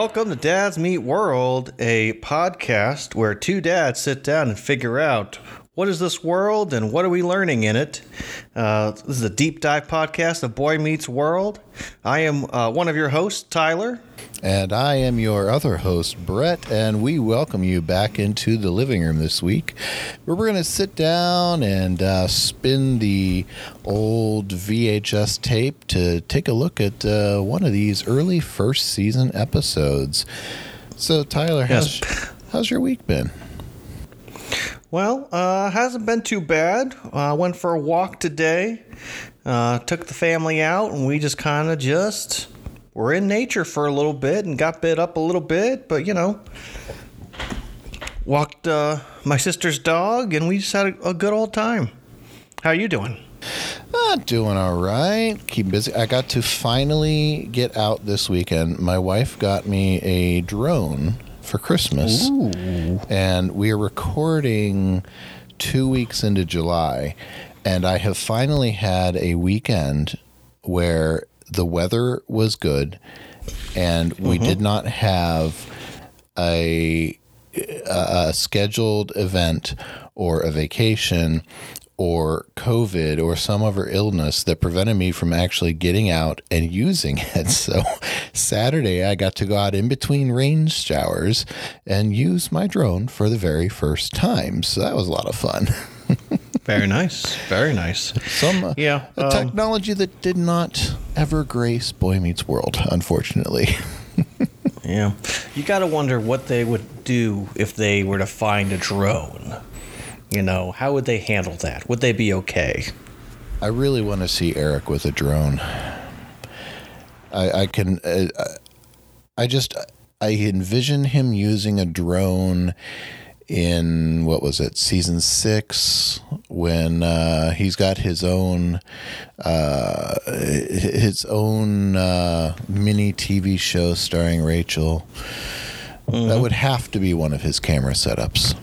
Welcome to Dads Meet World, a podcast where two dads sit down and figure out what is this world and what are we learning in it. Uh, this is a deep dive podcast of Boy Meets World. I am uh, one of your hosts, Tyler. And I am your other host, Brett, and we welcome you back into the living room this week where we're going to sit down and uh, spin the old VHS tape to take a look at uh, one of these early first season episodes. So, Tyler, Yes. how's, how's your week been? Well, uh, hasn't been too bad. Uh, went for a walk today. Uh, took the family out, and we just kind of just were in nature for a little bit and got bit up a little bit. But you know, walked uh, my sister's dog, and we just had a, a good old time. How are you doing? Ah, doing all right. Keep busy. I got to finally get out this weekend. My wife got me a drone for Christmas. And we are recording two weeks into July. And I have finally had a weekend where the weather was good and we mm-hmm. did not have a a scheduled event or a vacation or COVID or some other illness that prevented me from actually getting out and using it. So Saturday, I got to go out in between rain showers and use my drone for the very first time. So that was a lot of fun. Very nice. Very nice. Some uh, Yeah, a um, technology that did not ever grace Boy Meets World, unfortunately. Yeah. You got to wonder what they would do if they were to find a drone. You know, how would they handle that? Would they be okay? I really want to see Eric with a drone. I, I can, uh, I just, I envision him using a drone in what was it, season six, when uh, he's got his own, uh, his own uh, mini TV show starring Rachel. That would have to be one of his camera setups.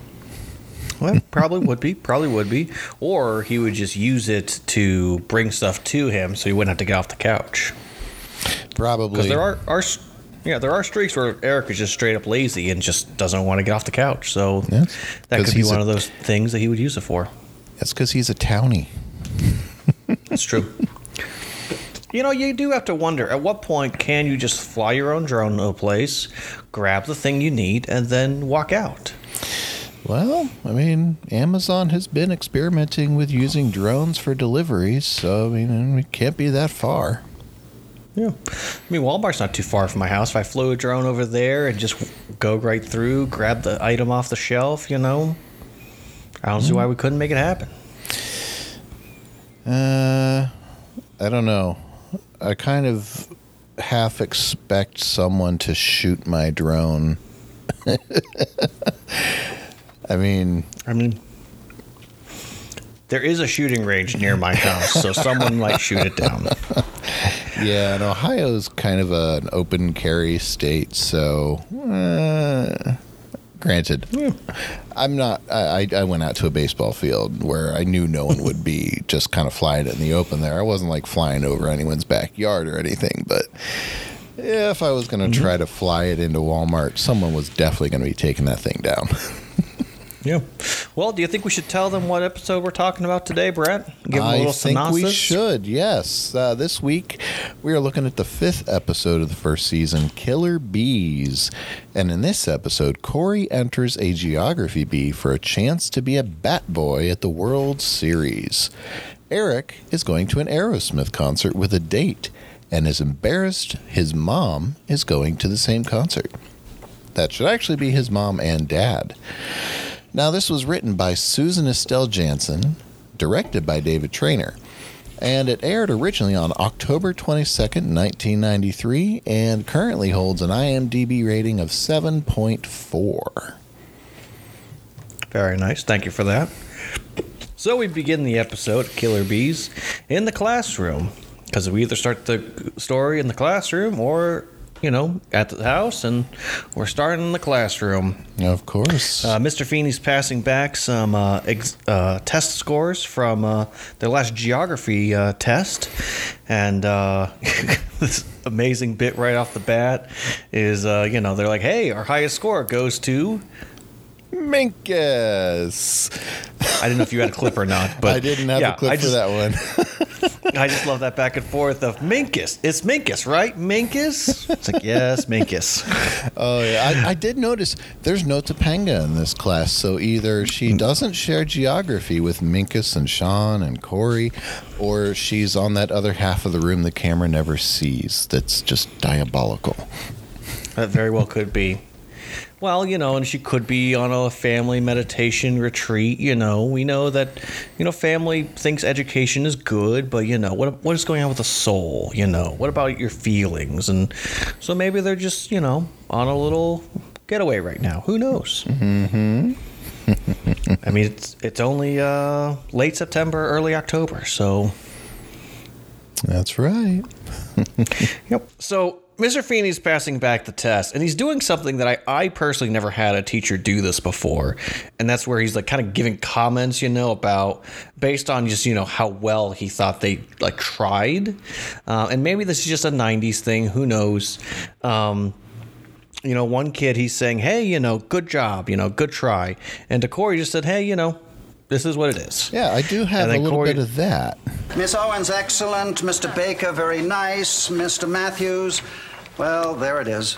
Well, probably would be. Probably would be. Or he would just use it to bring stuff to him so he wouldn't have to get off the couch. Probably. Because there are, are, yeah, there are streaks where Eric is just straight up lazy and just doesn't want to get off the couch. So that could be one a- of those things that he would use it for. That's because he's a townie. That's true. You know, you do have to wonder at what point can you just fly your own drone to a place, grab the thing you need, and then walk out? Well, I mean, Amazon has been experimenting with using drones for deliveries, so I mean, it can't be that far. Yeah. I mean, Walmart's not too far from my house. If I flew a drone over there and just go right through, grab the item off the shelf, you know, I don't see why we couldn't make it happen. Uh, I don't know. I kind of half expect someone to shoot my drone. I mean, I mean, there is a shooting range near my house, so someone might shoot it down. yeah, and Ohio's kind of a, an open carry state, so uh, granted, I'm not. I, I I went out to a baseball field where I knew no one would be just kind of flying it in the open there. I wasn't like flying over anyone's backyard or anything, but if I was going to try to fly it into Walmart, someone was definitely going to be taking that thing down. Yeah. Well, do you think we should tell them what episode we're talking about today, Brett? Give them a I little think synopsis. we should. Yes, uh, this week we are looking at the fifth episode of the first season, Killer Bees, and in this episode, Cory enters a geography bee for a chance to be a bat boy at the World Series. Eric is going to an Aerosmith concert with a date, and is embarrassed his mom is going to the same concert. That should actually be his mom and dad. Now, this was written by Susan Estelle Jansen, directed by David Trainer, and it aired originally on October 22nd, 1993, and currently holds an IMDb rating of 7.4. Very nice. Thank you for that. So we begin the episode Killer Bees in the classroom because we either start the story in the classroom or you know at the house, and we're starting in the classroom. Of course. Uh, Mr. Feeny's passing back some uh, ex- uh, test scores from uh, their last geography uh, test, and uh, this, amazing bit right off the bat is, uh, you know, they're like, "Hey, our highest score goes to." Minkus. I didn't know if you had a clip or not, but I didn't have yeah, a clip I for just, that one. I just love that back and forth of Minkus. It's Minkus, right? Minkus. It's like yes, Minkus. Oh yeah, I, I did notice there's no Topanga in this class, so either she Hmm. doesn't share geography with Minkus and Sean and Cory, or she's on that other half of the room the camera never sees. That's just diabolical. That very well could be. Well, you know, and she could be on a family meditation retreat. You know, we know that, you know, family thinks education is good, but you know, what what is going on with the soul? You know, what about your feelings? And so maybe they're just, you know, on a little getaway right now. Who knows? Mm-hmm. I mean, it's it's only uh, late September, early October, so That's right. Yep. So Mr. Feeny's passing back the test, and he's doing something that I, I personally never had a teacher do this before, and that's where he's like kind of giving comments, you know, about based on just you know how well he thought they like tried, uh, and maybe this is just a '90s thing. Who knows? Um, you know, one kid he's saying, "Hey, you know, good job, you know, good try," and to Cory just said, "Hey, you know." This is what it is. Yeah, I do have a little Cory- bit of that. Miss Owens, excellent. Mr. Baker, very nice. Mr. Matthews, well, there it is.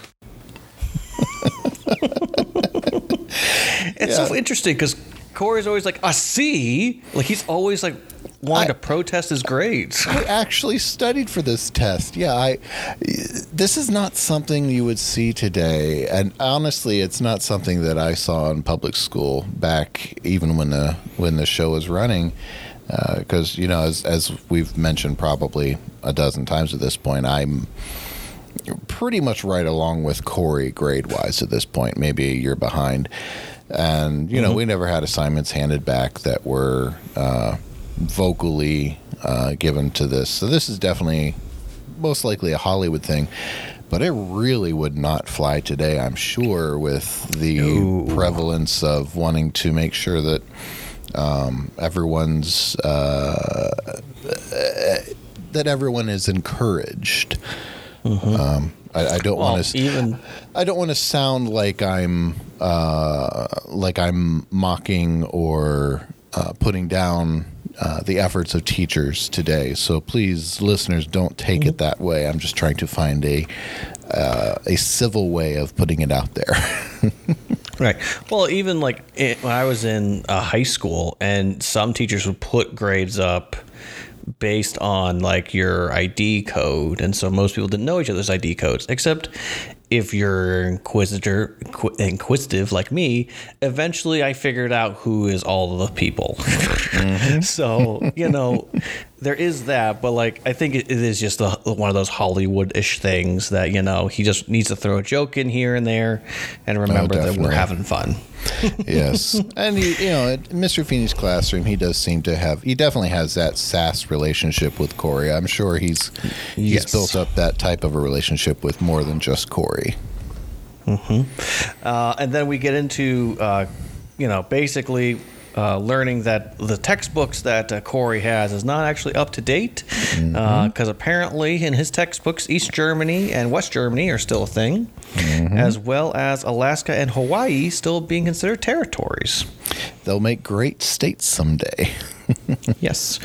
It's so interesting because Cory's always like a C. Like he's always like wanting I- to protest his grades. I actually studied for this test. Yeah, I. This is not something you would see today, and honestly, it's not something that I saw in public school back even when the when the show was running. Uh, because you know, as as we've mentioned probably a dozen times at this point, I'm pretty much right along with Cory grade wise at this point, maybe a year behind. And you know, we never had assignments handed back that were uh, vocally uh, given to this. So this is definitely most likely a Hollywood thing. But it really would not fly today, I'm sure, with the prevalence of wanting to make sure that um, everyone's uh, that everyone is encouraged. Um, I, I don't Well, want to even I don't want to sound like I'm uh, like I'm mocking or uh, putting down uh, the efforts of teachers today. So please, listeners, don't take it that way. I'm just trying to find a uh, a civil way of putting it out there. right. Well, even like it, when I was in uh, high school, and some teachers would put grades up based on like your ID code, and so most people didn't know each other's ID codes, except if you're inquisitor inquisitive like me eventually i figured out who is all the people. Mm-hmm. So you know there is that but like i think it, is just a, one of those hollywood-ish things that you know he just needs to throw a joke in here and there and remember that we're having fun yes, and he, you know, Mr. Feeny's classroom, he does seem to have. He definitely has that sass relationship with Cory. I'm sure he's he's Yes. built up that type of a relationship with more than just Cory. Uh, and then we get into, uh, you know, basically uh, learning that the textbooks that uh, Cory has is not actually up to date because apparently in his textbooks, East Germany and West Germany are still a thing, as well as Alaska and Hawaii still being considered territories. They'll make great states someday. yes.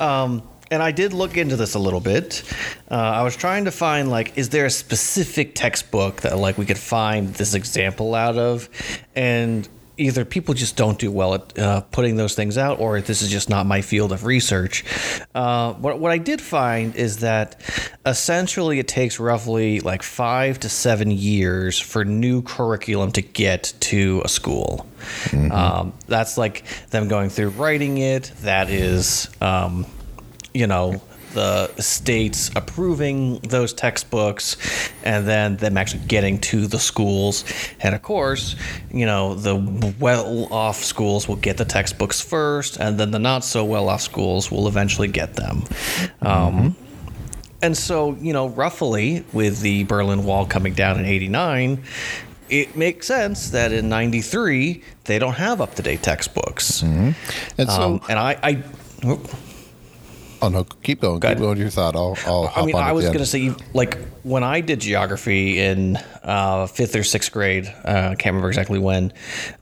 Um, and I did look into this a little bit. Uh, I was trying to find like, is there a specific textbook that like we could find this example out of? And either people just don't do well at uh, putting those things out, or this is just not my field of research. Uh, what what I did find is that essentially it takes roughly like five to seven years for new curriculum to get to a school. Um, that's like them going through writing it. That is. Um, you know the states approving those textbooks and then them actually getting to the schools. And of course you know the well off schools will get the textbooks first and then the not so well off schools will eventually get them. Um, and so you know roughly with the berlin wall coming down in 89 it makes sense that in 93 they don't have up-to-date textbooks. And so, um, and I, I oh, Oh no, keep going. Go keep going with your thought. I'll, I'll hop I mean, on I was going to say, like, when I did geography in uh, fifth or sixth grade, uh, I can't remember exactly when,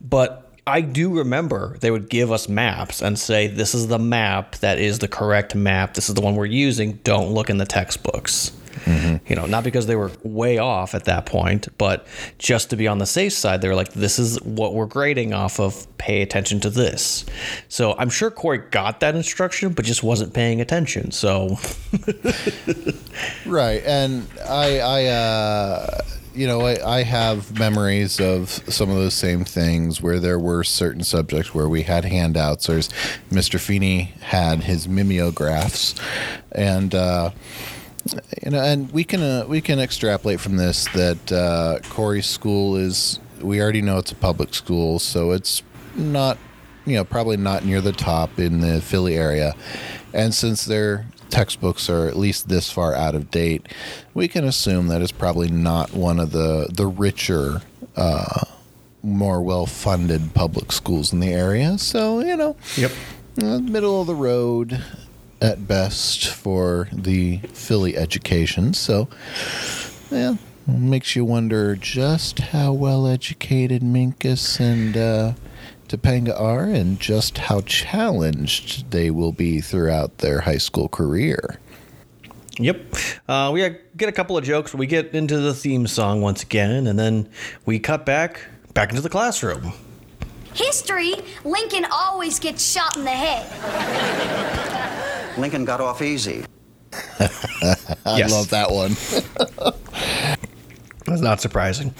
but I do remember they would give us maps and say, this is the map that is the correct map. This is the one we're using. Don't look in the textbooks. You know, not because they were way off at that point, but just to be on the safe side, they were like, this is what we're grading off of. Pay attention to this. So I'm sure Cory got that instruction, but just wasn't paying attention. So Right, and I, I, uh, you know, I, I have memories of some of those same things where there were certain subjects where we had handouts. There's Mr. Feeny had his mimeographs, and uh, you know, and we can uh, we can extrapolate from this that uh, Cory's school is. We already know it's a public school, so it's not you know, probably not near the top in the Philly area. And since their textbooks are at least this far out of date, we can assume that it's probably not one of the the richer, uh, more well-funded public schools in the area. So you know, Yep. uh, middle of the road at best for the Philly education. So, yeah, makes you wonder just how well educated Minkus and uh, Topanga are, and just how challenged they will be throughout their high school career. Yep. Uh, we get a couple of jokes. We get into the theme song once again, and then we cut back back into the classroom. History, Lincoln always gets shot in the head. Lincoln got off easy. I Yes. love that one. That's not surprising.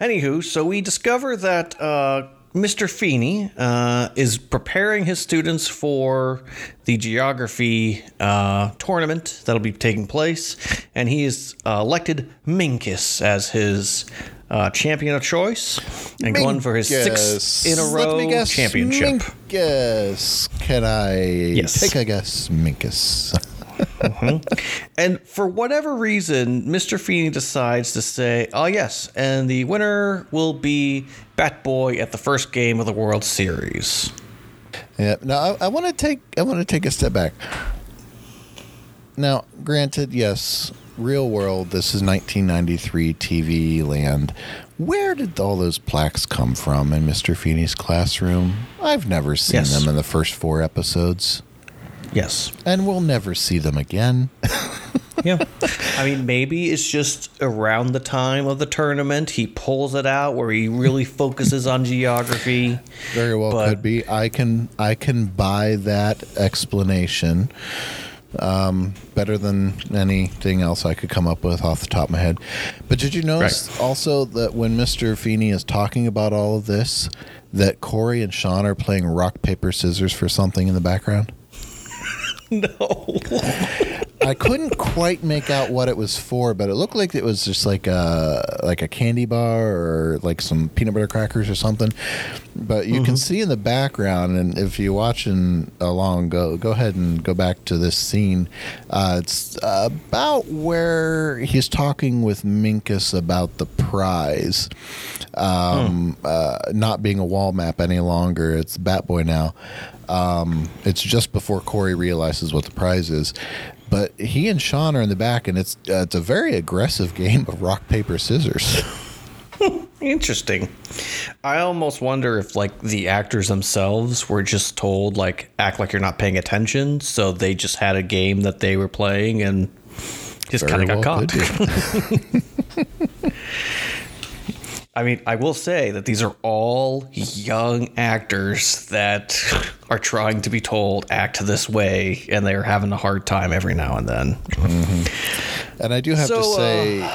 Anywho, so we discover that uh, Mr. Feeny uh, is preparing his students for the geography uh, tournament that'll be taking place, and he has uh, elected Minkus as his uh, champion of choice and going for his sixth in a row guess, championship. Minkus. Can I Yes. take a guess? Minkus. Mm-hmm. And for whatever reason, Mr. Feeny decides to say, oh, yes, and the winner will be Bat Boy at the first game of the World Series. Yeah. Now I, I want to take I want to take a step back. Now, granted, yes, real world. This is 1993 TV land. Where did all those plaques come from in Mr. Feeny's classroom? I've never seen Yes. them in the first four episodes, Yes. and we'll never see them again. Yeah. I mean, maybe it's just around the time of the tournament. He pulls it out where he really focuses on geography. Very well But- could be. I can I can buy that explanation um, better than anything else I could come up with off the top of my head. But did you notice also that when Mr. Feeny is talking about all of this, that Cory and Sean are playing rock paper scissors for something in the background? No. I couldn't quite make out what it was for, but it looked like it was just like a like a candy bar or like some peanut butter crackers or something. But you can see in the background, and if you're watching along, go go ahead and go back to this scene. Uh, it's about where he's talking with Minkus about the prize. Um, uh, not being a wall map any longer, it's Batboy now. Um, it's just before Cory realizes what the prize is. But he and Sean are in the back, and it's uh, it's a very aggressive game of rock paper scissors. Interesting. I almost wonder if like the actors themselves were just told like act like you're not paying attention, so they just had a game that they were playing and just kind of got well caught. I mean, I will say that these are all young actors that are trying to be told act this way, and they're having a hard time every now and then. And I do have to So, uh, say, uh,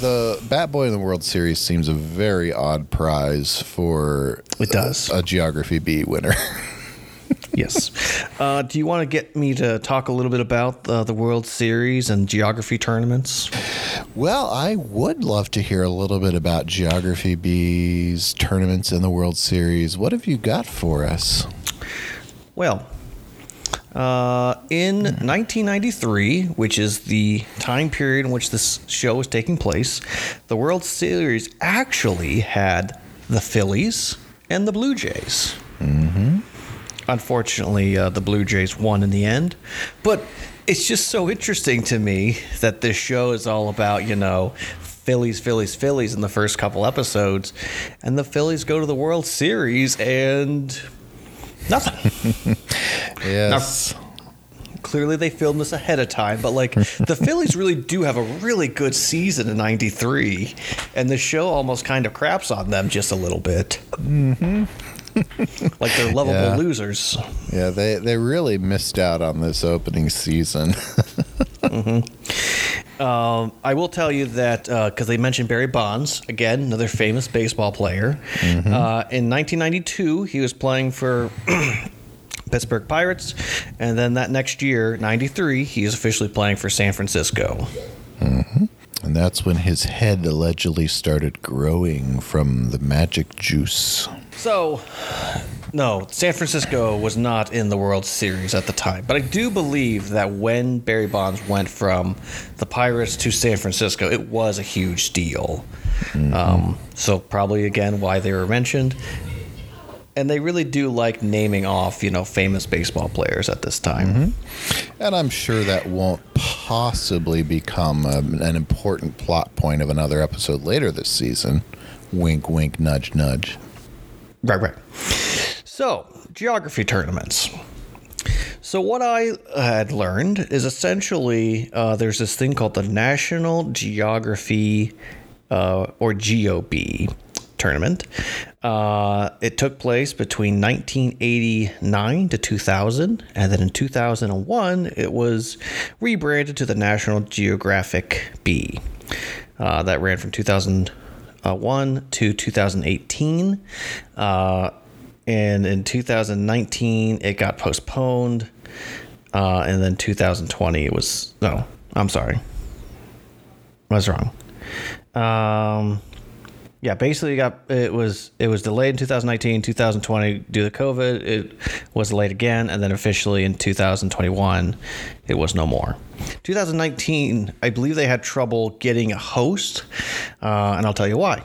the Batboy in the World Series seems a very odd prize for It does. a Geography Bee winner. yes. Uh, do you want to get me to talk a little bit about uh, the World Series and geography tournaments? well, I would love to hear a little bit about Geography Bees, tournaments in the World Series. What have you got for us? Well, uh, in 1993, which is the time period in which this show is taking place, the World Series actually had the Phillies and the Blue Jays. Unfortunately, uh, the Blue Jays won in the end. But it's just so interesting to me that this show is all about, you know, Phillies, Phillies, Phillies in the first couple episodes. And the Phillies go to the World Series and nothing. Yes. Clearly, they filmed this ahead of time, but like the Phillies really do have a really good season in '93, and the show almost kind of craps on them just a little bit. Mm-hmm. like they're lovable Yeah. losers. Yeah, they, they really missed out on this opening season. Um, I will tell you that because they mentioned Barry Bonds again, another famous baseball player. Uh, in 1992, he was playing for Pittsburgh Pirates, and then that next year, '93, he is officially playing for San Francisco. and that's when his head allegedly started growing from the magic juice. So, no, San Francisco was not in the World Series at the time. But I do believe that when Barry Bonds went from the Pirates to San Francisco, it was a huge deal. Um, so, probably again, why they were mentioned. And they really do like naming off, you know, famous baseball players at this time. And I'm sure that won't possibly become a, an important plot point of another episode later this season. Wink, wink, nudge, nudge. Right, right. So, geography tournaments. So, what I had learned is essentially uh, there's this thing called the National Geography uh, or GeoBee tournament. Uh, it took place between 1989 to 2000, and then in 2001, it was rebranded to the National Geographic Bee. Uh, that ran from 2001 to 2018. Uh, and in 2019, it got postponed. Uh, and then 2020, it was. No, I'm sorry. I was wrong. Um, yeah, basically, got it was it was delayed in 2019, 2020 due to COVID. It was delayed again, and then officially in 2021, it was no more. 2019, I believe they had trouble getting a host, uh, and I'll tell you why.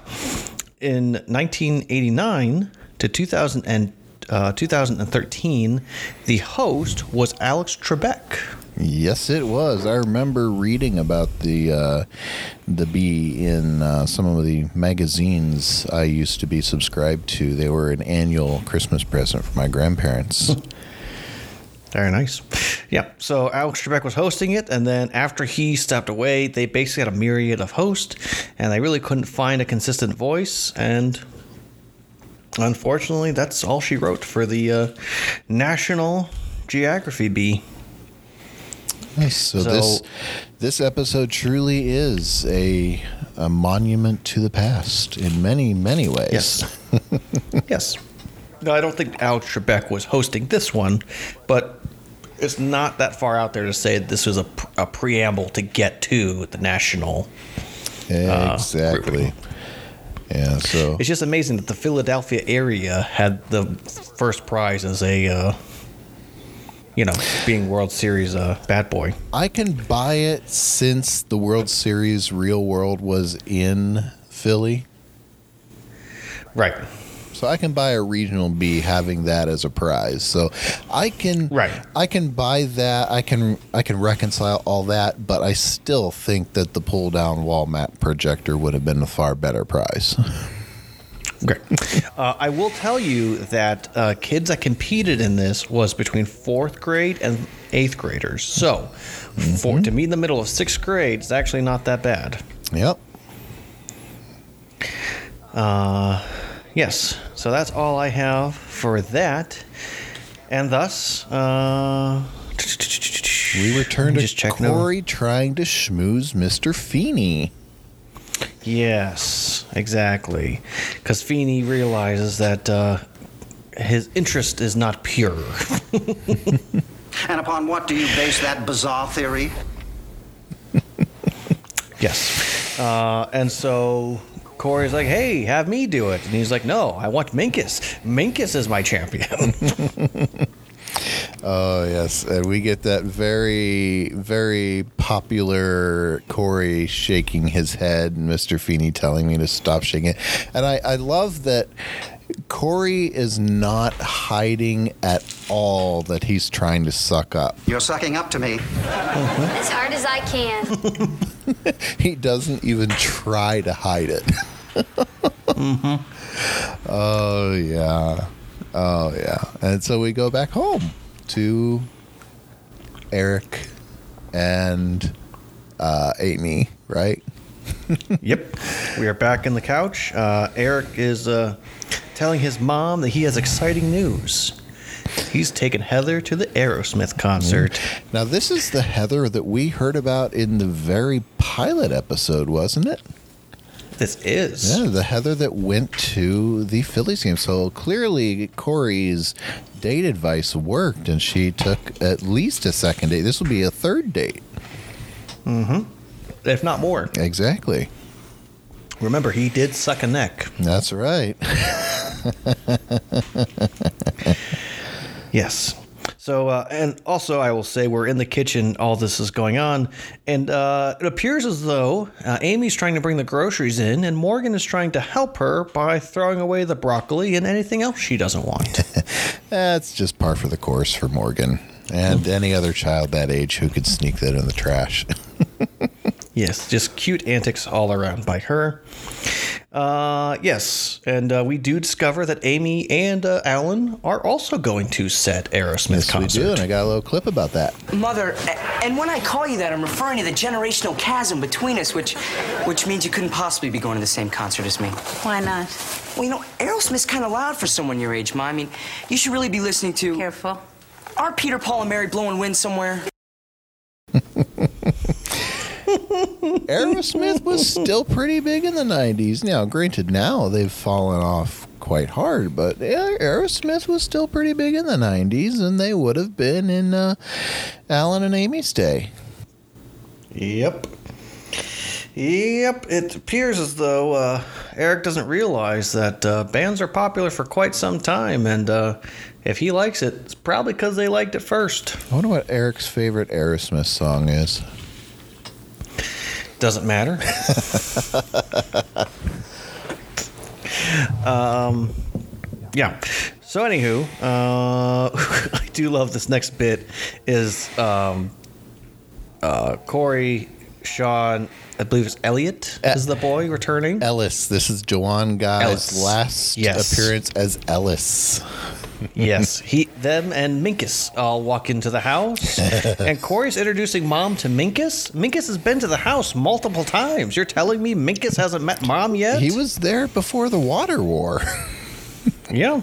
In 1989 to 2000 and uh, 2013, the host was Alex Trebek. Yes, it was. I remember reading about the uh, the bee in uh, some of the magazines I used to be subscribed to. They were an annual Christmas present for my grandparents. Very nice. Yeah. So Alex Trebek was hosting it, and then after he stepped away, they basically had a myriad of hosts, and they really couldn't find a consistent voice. And unfortunately, that's all she wrote for the uh, National Geography Bee. Yes, so, So- this this episode truly is a a monument to the past in many many ways. Yes. yes. No, I don't think Alex Trebek was hosting this one, but it's not that far out there to say this was a, a preamble to get to the national. exactly. grouping. yeah. So It's just amazing that the Philadelphia area had the first prize as a, uh, you know, being World Series uh, bad boy. I can buy it since the World Series Real World was in Philly. Right. So I can buy a regional B having that as a prize. So I can Right. I can buy that. I can I can reconcile all that, but I still think that the pull down wall map projector would have been a far better prize. Great. Uh, I will tell you that uh, kids that competed in this was between fourth grade and eighth graders. So, for, to meet in the middle of sixth grade is actually not that bad. yep. Yes. So that's all I have for that, and thus, uh, We return to just checking over. Cory trying to schmooze Mr. Feeny. Yes, exactly. Because Feeny realizes that uh, his interest is not pure. And upon what do you base that bizarre theory? yes. Uh, and so Cory's like, hey, have me do it. And he's like, no, I want Minkus. Minkus is my champion. Oh yes, and we get that very, very popular Cory shaking his head, and Mr. Feeny telling me to stop shaking it. And I, I love that Cory is not hiding at all that he's trying to suck up. You're sucking up to me. As hard as I can. He doesn't even try to hide it. Mm-hmm. Oh, yeah. Oh, yeah. And so we go back home to Eric and uh, Amy, right? Yep. We are back in the couch. Uh, Eric is uh, telling his mom that he has exciting news. He's taken Heather to the Aerosmith concert. Now, this is the Heather that we heard about in the very pilot episode, wasn't it? This is. Yeah, the Heather that went to the Phillies game. So clearly, Cory's date advice worked, and she took at least a second date. This will be a third date. Mm hmm. If not more. Exactly. Remember, he did suck a neck. That's right. Yes. So, uh, and also, I will say we're in the kitchen. All this is going on, and uh, it appears as though uh, Amy's trying to bring the groceries in, and Morgan is trying to help her by throwing away the broccoli and anything else she doesn't want. That's just par for the course for Morgan and any other child that age who could sneak that in the trash. yes, just cute antics all around by her. Uh, yes, and uh, we do discover that Amy and uh, Alan are also going to set Aerosmith yes, we do, and I got a little clip about that. Mother, and when I call you that, I'm referring to the generational chasm between us, which, which means you couldn't possibly be going to the same concert as me. Why not? Well, you know, Aerosmith's kind of loud for someone your age, Ma. I mean, you should really be listening to. Careful. Are Peter, Paul, and Mary blowing wind somewhere? Aerosmith was still pretty big in the 90s. Now, granted, now they've fallen off quite hard, but yeah, Aerosmith was still pretty big in the 90s, and they would have been in uh, Alan and Amy's day. Yep. Yep. It appears as though uh, Eric doesn't realize that uh, bands are popular for quite some time, and uh, if he likes it, it's probably because they liked it first. I wonder what Eric's favorite Aerosmith song is. Doesn't matter. um, yeah. So, anywho, uh, I do love this next bit. Is um, uh, Cory, Sean, I believe it's Elliot, is the boy returning? Ellis. This is Joanne Guy's Ellis. last Yes. appearance as Ellis. yes, he, them, and Minkus all walk into the house, and Cory's introducing Mom to Minkus. Minkus has been to the house multiple times. You're telling me Minkus hasn't met Mom yet? He was there before the water war. Yeah.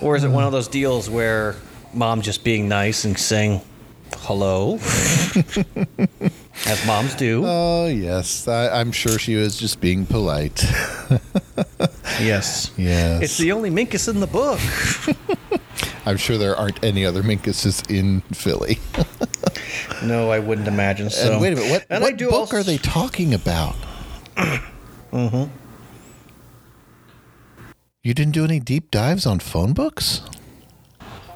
Or is it one of those deals where Mom just being nice and saying hello, as moms do? oh, yes. I, I'm sure she was just being polite. yes. Yes. It's the only Minkus in the book. I'm sure there aren't any other Minkuses in Philly. No, I wouldn't imagine so. and wait a minute, what, And what do book also- are they talking about? mm-hmm. You didn't do any deep dives on phone books?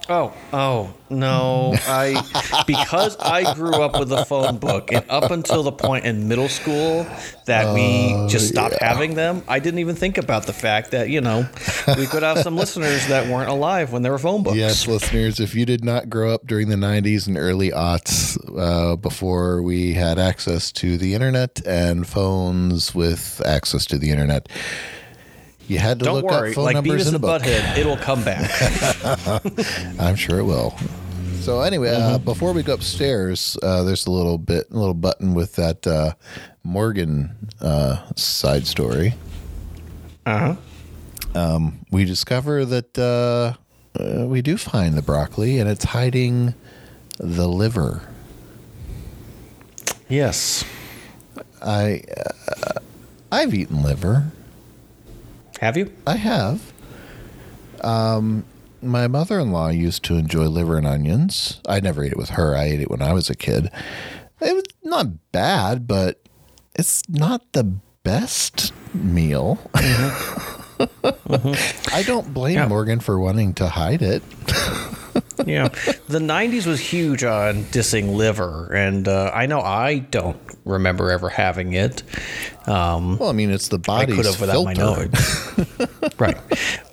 Oh, oh no! I because I grew up with a phone book, and up until the point in middle school that we just stopped having them, I didn't even think about the fact that you know we could have some listeners that weren't alive when there were phone books. Yes, listeners, if you did not grow up during the 90s and early aughts uh, before we had access to the internet and phones with access to the internet, you had to Don't look worry, up phone like numbers Beavis in a and book. Butthead, it'll come back. I'm sure it will. So anyway, uh, Mm-hmm. before we go upstairs, uh, there's a little bit, a little button with that uh, Morgan uh, side story. Uh huh. We discover that uh, uh, we do find the broccoli, and it's hiding the liver. Yes. I uh, I've eaten liver. Have you? I have. Um, my mother-in-law used to enjoy liver and onions. I never ate it with her. I ate it when I was a kid. It was not bad, but it's not the best meal. I don't blame Yeah. Morgan for wanting to hide it. yeah, the '90s was huge on dissing liver, and uh, I know I don't remember ever having it. Um, Well, I mean, it's the I body's could have without my filter. knowledge. right.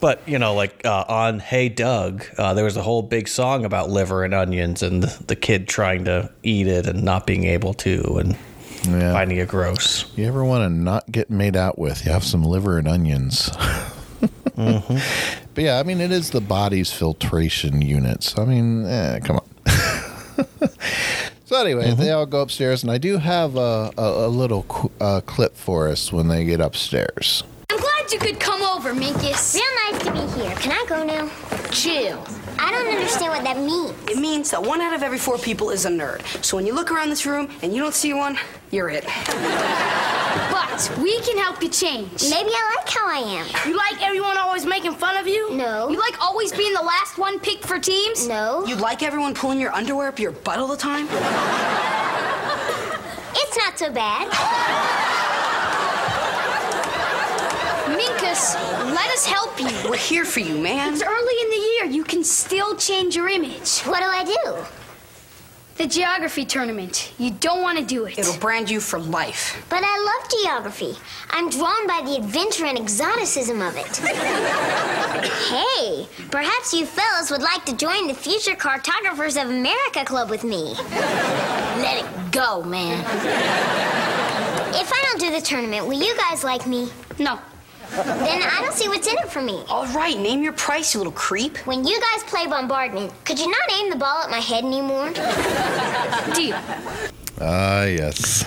But, you know, like uh, on Hey Doug, uh, there was a whole big song about liver and onions and the, the kid trying to eat it and not being able to and Yeah. finding it gross. You ever want to not get made out with? You have some liver and onions. Mm-hmm. But yeah, I mean, it is the body's filtration unit. So, I mean, eh, come on. so, anyway, Mm-hmm. they all go upstairs, and I do have a, a, a little qu- uh, clip for us when they get upstairs. I'm glad you could come over, Minkus. Real nice to be here. Can I go now? Chill. I don't understand what that means. It means that one out of every four people is a nerd. So when you look around this room and you don't see one, you're it. But we can help you change. Maybe I like how I am. You like everyone always making fun of you? No. You like always being the last one picked for teams? No, You like everyone pulling your underwear up your butt all the time? it's not so bad. Minkus, let us help you. We're here for you, man. It's early in the year. You can still change your image. What do I do? The geography tournament. You don't want to do it. It'll brand you for life. But I love geography. I'm drawn by the adventure and exoticism of it. hey, perhaps you fellas would like to join the Future Cartographers of America Club with me. Let it go, man. If I don't do the tournament, will you guys like me? No. Then I don't see what's in it for me. All right, name your price, you little creep. When you guys play bombardment, could you not aim the ball at my head anymore? Deal. Ah, yes.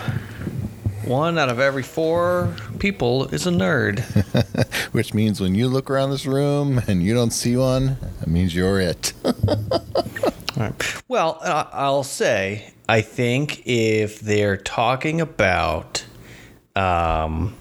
One out of every four people is a nerd. Which means when you look around this room and you don't see one, that means you're it. All right. Well, uh, I'll say, I think if they're talking about, um,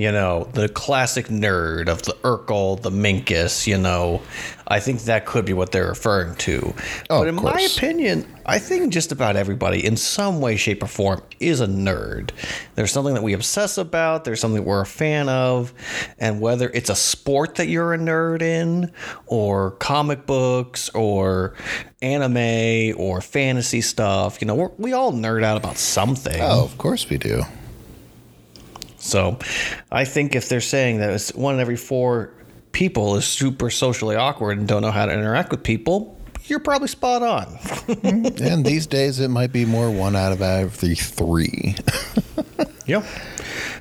you know, the classic nerd of the Urkel, the Minkus, you know, I think that could be what they're referring to. Oh, but in my opinion, I think just about everybody, in some way, shape, or form, is a nerd. There's something that we obsess about. There's something we're a fan of, and whether it's a sport that you're a nerd in, or comic books, or anime, or fantasy stuff, you know, we're, we all nerd out about something. oh, of course we do. So, I think if they're saying that it's one in every four people is super socially awkward and don't know how to interact with people, you're probably spot on. and these days, it might be more one out of every three. Yeah,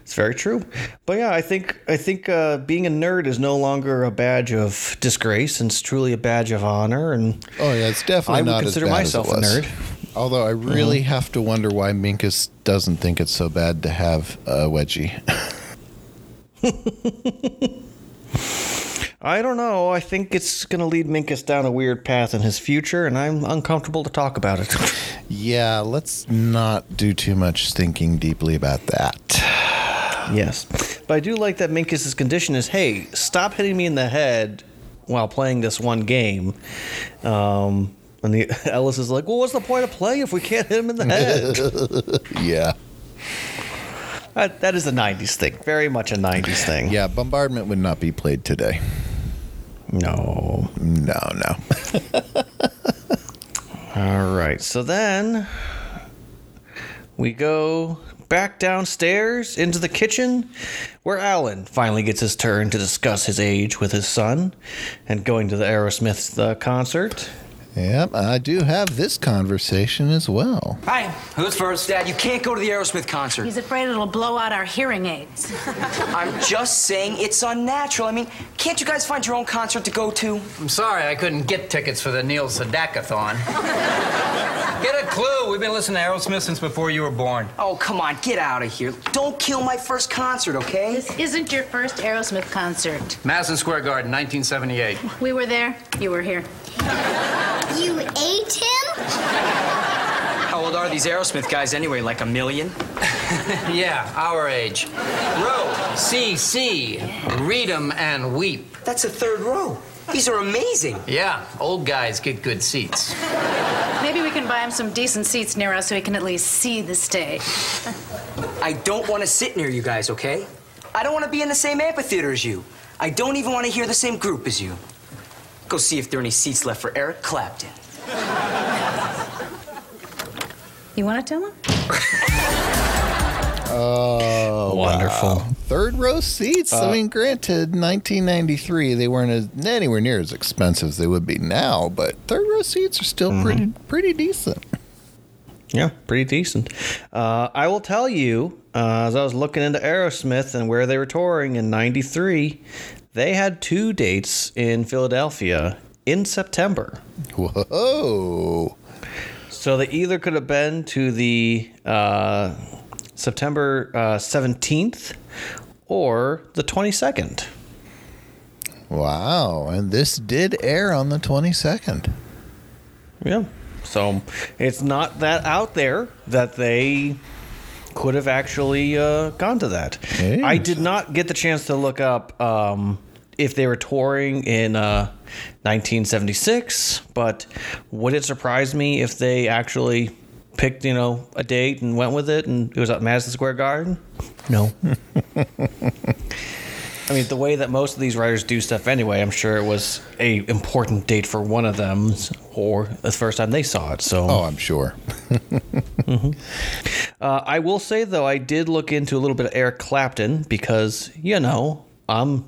it's very true. But yeah, I think I think uh, being a nerd is no longer a badge of disgrace, and it's truly a badge of honor. And Oh yeah, it's definitely I would consider myself a nerd. Mm-hmm. Although I really have to wonder why Minkus doesn't think it's so bad to have a wedgie. I don't know. I think it's going to lead Minkus down a weird path in his future, and I'm uncomfortable to talk about it. yeah, let's not do too much thinking deeply about that. yes, but I do like that Minkus's condition is, hey, stop hitting me in the head while playing this one game. Um, and the Ellis is like, well, what's the point of playing if we can't hit him in the head? Yeah. That, that is a 90s thing. Very much a 90s thing. Yeah, bombardment would not be played today. No. No, no. All right. So then we go back downstairs into the kitchen where Alan finally gets his turn to discuss his age with his son and going to the Aerosmith uh, concert. Yep, I do have this conversation as well. Hi, who's first? Dad, you can't go to the Aerosmith concert. He's afraid it'll blow out our hearing aids. I'm just saying it's unnatural. I mean, can't you guys find your own concert to go to? I'm sorry I couldn't get tickets for the Neil Sedakathon. get a clue. We've been listening to Aerosmith since before you were born. Oh, come on, get out of here. Don't kill my first concert, okay? This isn't your first Aerosmith concert. Madison Square Garden, 1978. We were there. You were here. You ate him? How old are these Aerosmith guys anyway? Like a million? yeah, our age. Row, C, C, read 'em and weep. That's a third row. These are amazing. Yeah, old guys get good seats. Maybe we can buy him some decent seats near us so he can at least see the stage. I don't want to sit near you guys, okay? I don't want to be in the same amphitheater as you. I don't even want to hear the same group as you. Go see if there are any seats left for Eric Clapton. You want to tell him? Oh, Wonderful. wow. Third row seats. I mean, granted, 1993 they weren't as, anywhere near as expensive as they would be now, but third row seats are still pretty pretty decent. Yeah, pretty decent. Uh, I will tell you, uh, as I was looking into Aerosmith and where they were touring in '93, they had two dates in Philadelphia in September. Whoa! So they either could have been to the uh, September uh, 17th or the 22nd. Wow! And this did air on the 22nd. Yeah. So it's not that out there that they could have actually uh, gone to that. Hey. I did not get the chance to look up um, if they were touring in uh, 1976, but would it surprise me if they actually picked, you know, a date and went with it and it was at Madison Square Garden? No. I mean, the way that most of these writers do stuff anyway, I'm sure it was a important date for one of them, or the first time they saw it. So, Oh, I'm sure. uh, I will say though, I did look into a little bit of Eric Clapton because you know I'm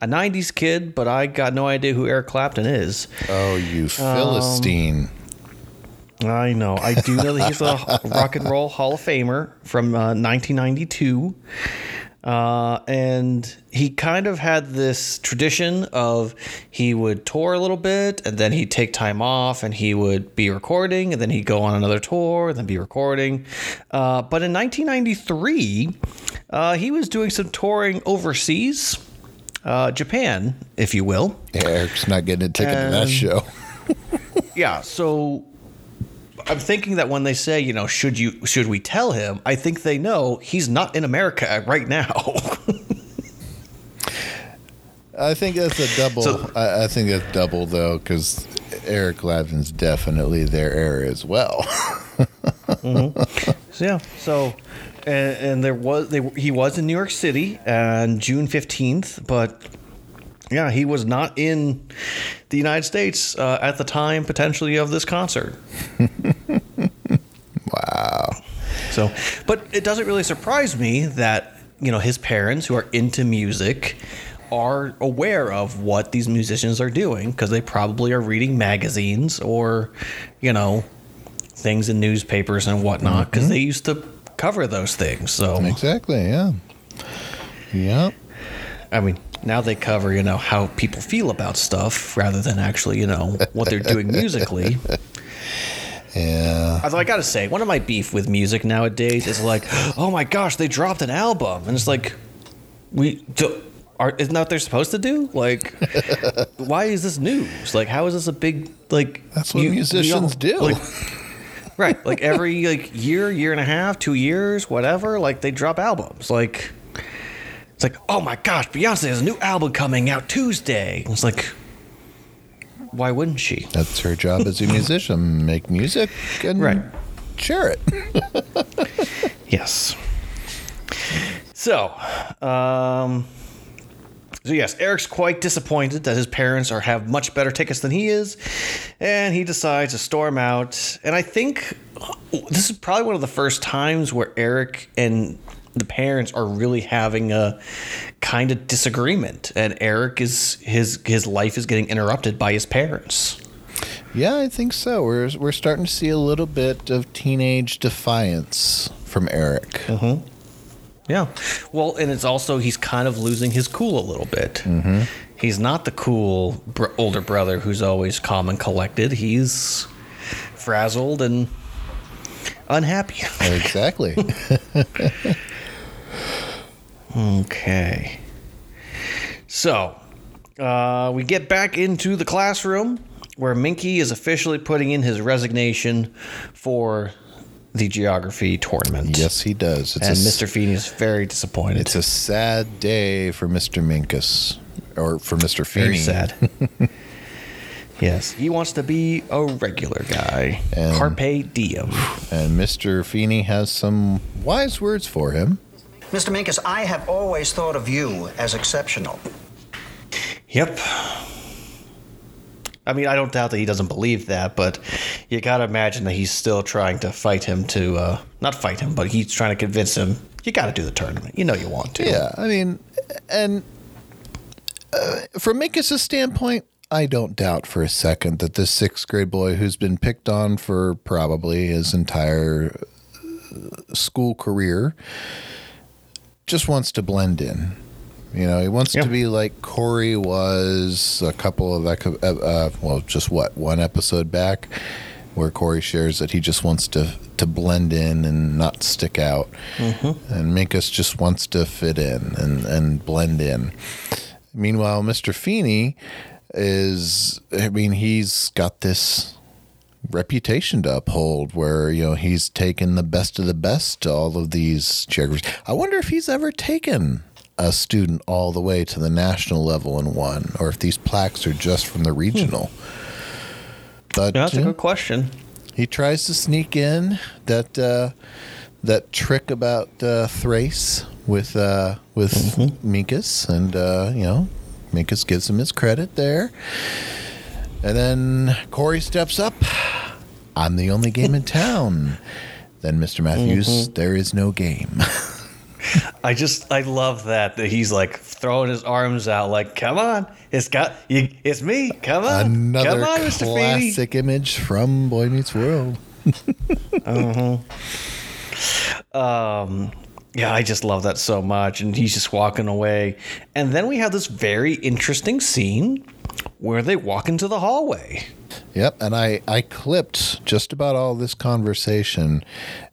a '90s kid, but I got no idea who Eric Clapton is. Oh, you Philistine! I know. I do know that he's a rock and roll Hall of Famer from uh, 1992. Uh, and he kind of had this tradition of he would tour a little bit and then he'd take time off and he would be recording and then he'd go on another tour and then be recording. Uh, but in 1993, uh, he was doing some touring overseas, uh, Japan, if you will. Eric's not getting a ticket to that show. Yeah, so I'm thinking that when they say, you know, should you should we tell him? I think they know he's not in America right now. I think that's a double. So- I, I think that's double though, because Eric Clapton's definitely their heir as well. So, yeah. So, and, and there was they, he was in New York City on June fifteenth, but yeah, he was not in the United States uh, at the time potentially of this concert. wow. So, but it doesn't really surprise me that you know his parents, who are into music, are aware of what these musicians are doing because they probably are reading magazines or, you know, things in newspapers and whatnot because mm-hmm. they used to cover those things. So, Exactly. Yeah. yeah. I mean, now they cover you know how people feel about stuff rather than actually you know what they're doing musically. Yeah. Although I gotta say, one of my beef with music nowadays is like, oh my gosh, they dropped an album, and it's like, we do, are isn't that what they're supposed to do? Like, why is this news? Like, how is this a big like? That's what musicians do. like- right, like every like year, year and a half, two years, whatever. Like they drop albums. Like, it's like, oh my gosh, Beyonce has a new album coming out Tuesday. It's like, why wouldn't she? That's her job as a musician. Make music and Right. share it. Yes. So, um, so yes, Eric's quite disappointed that his parents are have much better tickets than he is, and he decides to storm out. And I think this is probably one of the first times where Eric and the parents are really having a kind of disagreement, and Eric is his his life is getting interrupted by his parents. Yeah, I think so. We're we're starting to see a little bit of teenage defiance from Eric. Mm-hmm. Yeah. Well, and it's also he's kind of losing his cool a little bit. Mm-hmm. He's not the cool br- older brother who's always calm and collected. He's frazzled and unhappy. Exactly. okay. So, uh, we get back into the classroom where Minky is officially putting in his resignation for the geography tournament. yes, he does. It's and a, Mr. Feeny is very disappointed. It's a sad day for Mr. Minkus, or for Mr. Feeny. Very sad. yes, he wants to be a regular guy. And- Carpe diem. And Mr. Feeny has some wise words for him. Mr. Minkus, I have always thought of you as exceptional. Yep. I mean, I don't doubt that he doesn't believe that, but you gotta imagine that he's still trying to fight him to, uh, not fight him, but he's trying to convince him, you gotta do the tournament. You know you want to. Yeah, I mean, and uh, from Minkus' standpoint, I don't doubt for a second that this sixth grade boy who's been picked on for probably his entire uh, school career just wants to blend in. You know, he wants Yeah. to be like Cory was a couple of, uh, uh, well, just what, one episode back, where Cory shares that he just wants to, to blend in and not stick out. And Minkus just wants to fit in and, and blend in. Meanwhile, Mr. Feeny is, I mean, he's got this reputation to uphold where, you know, he's taken the best of the best to all of these geographers. I wonder if he's ever taken a student all the way to the national level and won, or if these plaques are just from the regional. But Yeah, that's a good question. he tries to sneak in that uh, that trick about uh, Thrace with uh, with Minkus, and uh, you know, Minkus gives him his credit there. And then Cory steps up. I'm the only game in town. Then Mr. Matthews, there is no game. I just I love that that he's like throwing his arms out like come on it's got you it's me come on Another come on Mr. Classic image from Boy Meets World. um yeah I just love that so much and he's just walking away and then we have this very interesting scene where they walk into the hallway Yep, and I I clipped just about all this conversation,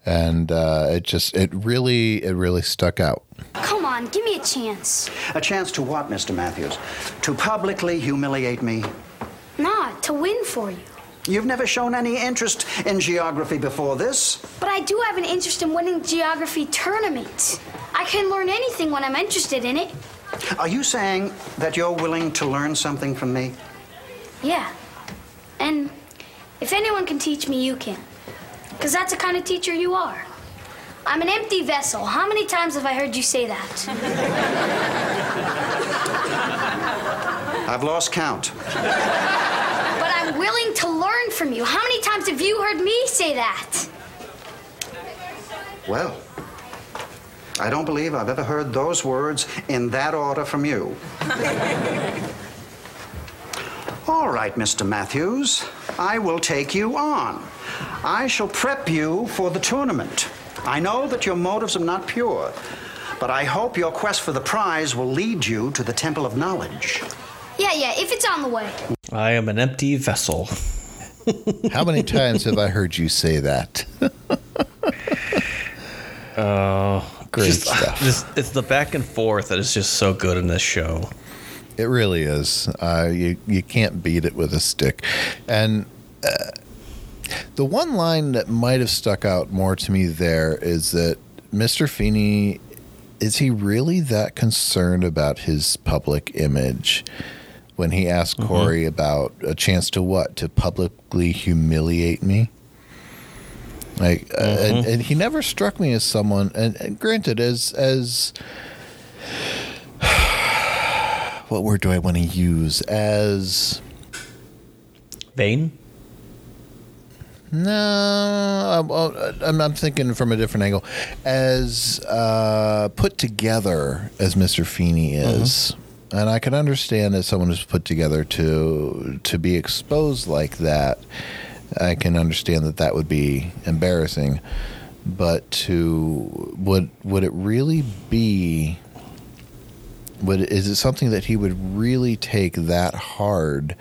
and uh, it just it really it really stuck out. Come on, give me a chance. A chance to what, Mr. Matthews? To publicly humiliate me? Nah, to win for you. You've never shown any interest in geography before this. But I do have an interest in winning geography tournaments. I can learn anything when I'm interested in it. Are you saying that you're willing to learn something from me? Yeah. And if anyone can teach me, you can. Because that's the kind of teacher you are. I'm an empty vessel. How many times have I heard you say that? I've lost count. but I'm willing to learn from you. How many times have you heard me say that? Well, I don't believe I've ever heard those words in that order from you. All right, Mr. Matthews, I will take you on. I shall prep you for the tournament. I know that your motives are not pure, but I hope your quest for the prize will lead you to the Temple of Knowledge. Yeah, yeah, if it's on the way. I am an empty vessel How many times have I heard you say that? uh Great just- stuff. this- it's the back and forth that is just so good in this show It really is. Uh, you you can't beat it with a stick. And uh, the one line that might have stuck out more to me there is that Mr. Feeny is he really that concerned about his public image when he asked Cory about a chance to what to publicly humiliate me? Like, uh, and, and he never struck me as someone. And, and granted, as as what word do I want to use? As vain no, I'm, I'm, I'm thinking from a different angle. As uh, put together as Mr. Feeny is, and I can understand as someone who's put together to to be exposed like that. I can understand that that would be embarrassing, but to would would it really be? Would is it something that he would really take that hard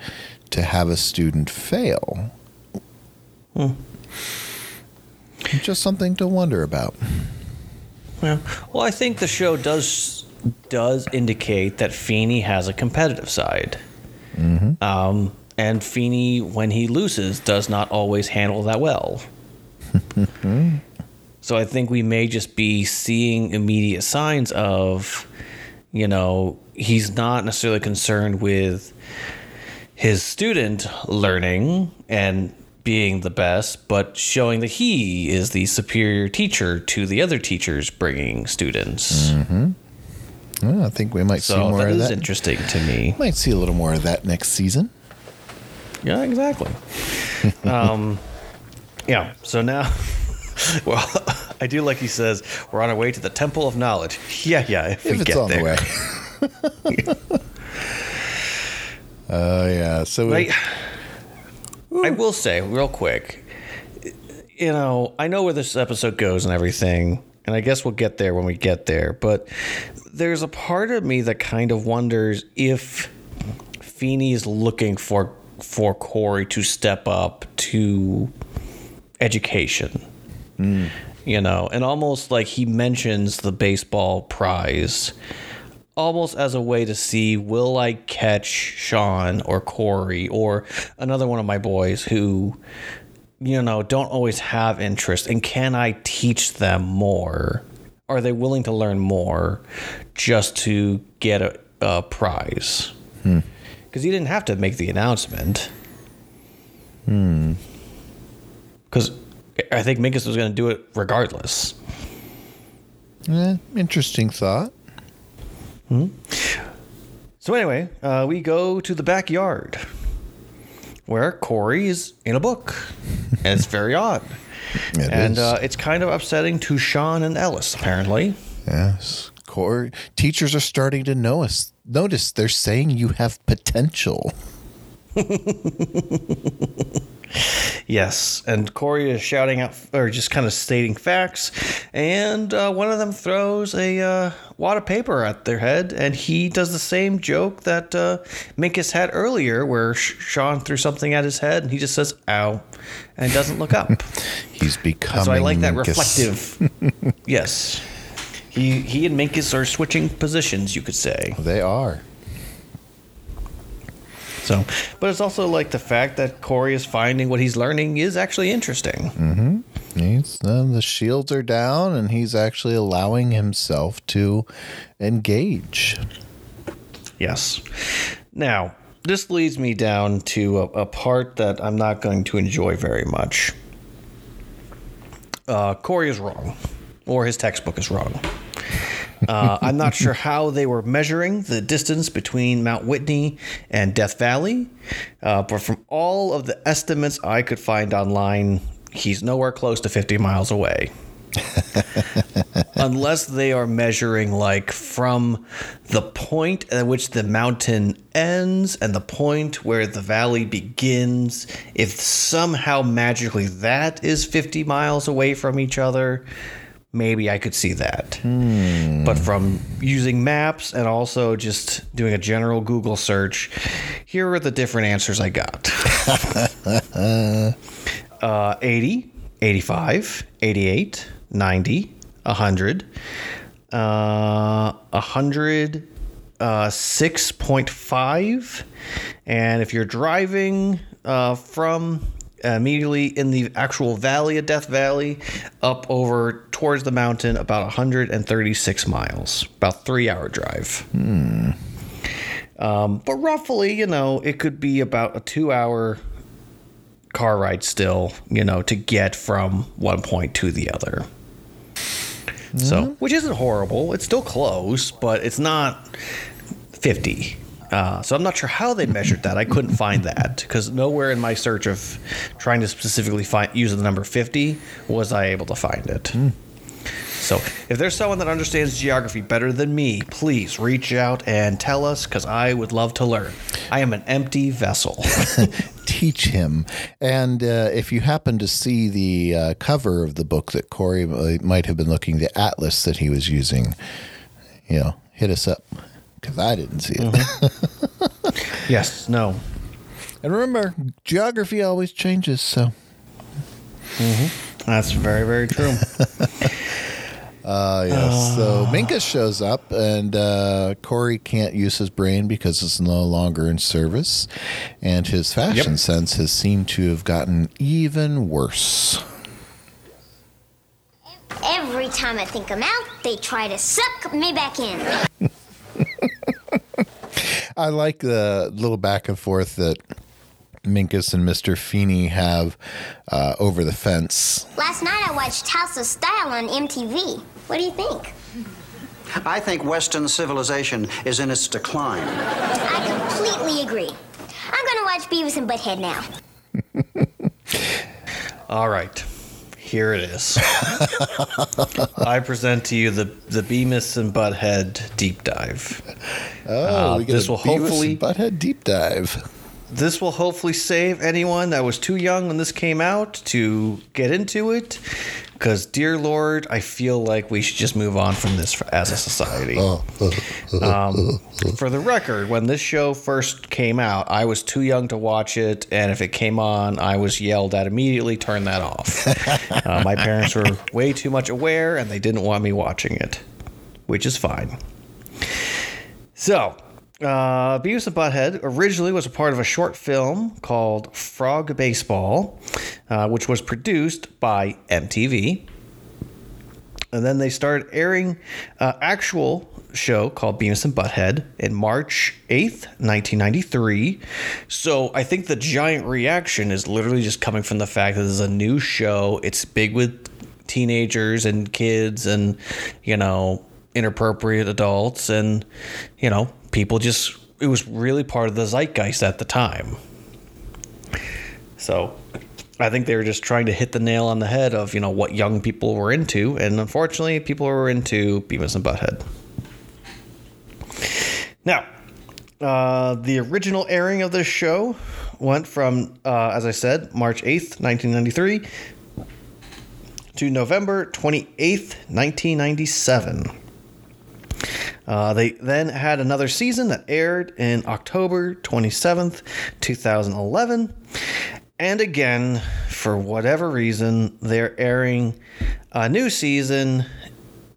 to have a student fail? Just something to wonder about. Yeah. Well, I think the show does does indicate that Feeny has a competitive side. Mm-hmm. Um, and Feeny, when he loses, does not always handle that well. so I think we may just be seeing immediate signs of, you know, he's not necessarily concerned with his student learning and being the best, but showing that he is the superior teacher to the other teachers bringing students. Mm-hmm. Well, I think we might see more that of that. That is interesting to me. Might see a little more of that next season. Yeah, exactly. um, yeah. So now, well, I do like he says we're on our way to the temple of knowledge. Yeah, yeah. If, we it's get on there. the way. Oh yeah. So we, Like, I will say real quick, you know, I know where this episode goes and everything, and I guess we'll get there when we get there. But there's a part of me that kind of wonders if Feeny is looking for for Cory to step up to education. Hmm. You know, and almost like he mentions the baseball prize almost as a way to see will I catch Shawn or Cory or another one of my boys who, you know, don't always have interest and can I teach them more? Are they willing to learn more just to get a, a prize? Hmm. Because he didn't have to make the announcement. Hmm. Because I think Minkus was going to do it regardless. eh, interesting thought. Hmm. So anyway, uh, we go to the backyard where Cory is in a book, and it's very odd. It and uh, it's kind of upsetting to Shawn and Ellis, apparently. Yes. Cory, teachers are starting to know us. Notice they're saying you have potential. Yes, and Cory is shouting out, or just kind of stating facts, and uh, one of them throws a uh, wad of paper at their head, and he does the same joke that uh, Minkus had earlier, where Shawn threw something at his head, and he just says "ow," and doesn't look up. He's becoming. so I like that Minkus. reflective. yes, he he and Minkus are switching positions, you could say. They are. So, but it's also like the fact that Cory is finding what he's learning is actually interesting. He's, uh, the shields are down, and he's actually allowing himself to engage. Yes. Now, this leads me down to a, a part that I'm not going to enjoy very much. Uh, Cory is wrong, or his textbook is wrong. Uh, I'm not sure how they were measuring the distance between Mount Whitney and Death Valley, uh, but from all of the estimates I could find online, he's nowhere close to 50 miles away. Unless they are measuring like from the point at which the mountain ends and the point where the valley begins, if somehow magically that is 50 miles away from each other, maybe I could see that. But from using maps and also just doing a general Google search, here are the different answers I got. uh, 80, 85, 88, 90, 100, uh, 100, uh, 6.5. And if you're driving uh, from immediately in the actual valley of Death Valley up over towards the mountain, about 136 miles, about three hour drive. Um, but roughly, you know, it could be about a two hour car ride still, you know, to get from one point to the other. So, which isn't horrible. It's still close, but it's not 50. Uh, so I'm not sure how they measured that. I couldn't find that because nowhere in my search of trying to specifically find use the number 50 was I able to find it. So if there's someone that understands geography better than me, please reach out and tell us because I would love to learn. I am an empty vessel. Teach him. And uh, if you happen to see the uh, cover of the book that Cory might have been looking, the atlas that he was using, you know, hit us up because I didn't see it. yes, no. and remember, geography always changes. So, That's very, very true. uh, yes. So Minkus shows up, and uh, Cory can't use his brain because it's no longer in service, and his fashion Yep. sense has seemed to have gotten even worse. Every time I think I'm out, they try to suck me back in. I like the little back and forth that Minkus and Mr. Feeny have uh, over the fence. Last night I watched House of Style on MTV. What do you think? I think Western civilization is in its decline. I completely agree. I'm gonna watch Beavis and Butthead now. All right. Here it is. I present to you the the Beavis and Butthead deep dive. Oh, Uh, this will Beavis hopefully- and Butthead deep dive. This will hopefully save anyone that was too young when this came out to get into it. Because, dear Lord, I feel like we should just move on from this for, as a society. Um, for the record, when this show first came out, I was too young to watch it, and if it came on, I was yelled at immediately, turn that off. uh, my parents were way too much aware, and they didn't want me watching it, which is fine. So, uh, Beavis and Butthead originally was a part of a short film called Frog Baseball, uh, which was produced by MTV. And then they started airing uh, actual show called Beavis and Butthead in March 8th, 1993. So I think the giant reaction is literally just coming from the fact that this is a new show. It's big with teenagers and kids and, you know, inappropriate adults. And, you know, people just, it was really part of the zeitgeist at the time. So I think they were just trying to hit the nail on the head of, you know, what young people were into. And unfortunately, people were into Beavis and Butthead. Now, uh, the original airing of this show went from, uh, as I said, March 8th, 1993 to November 28th, 1997. Uh, they then had another season that aired in October 27th, 2011. And again, for whatever reason, they're airing a new season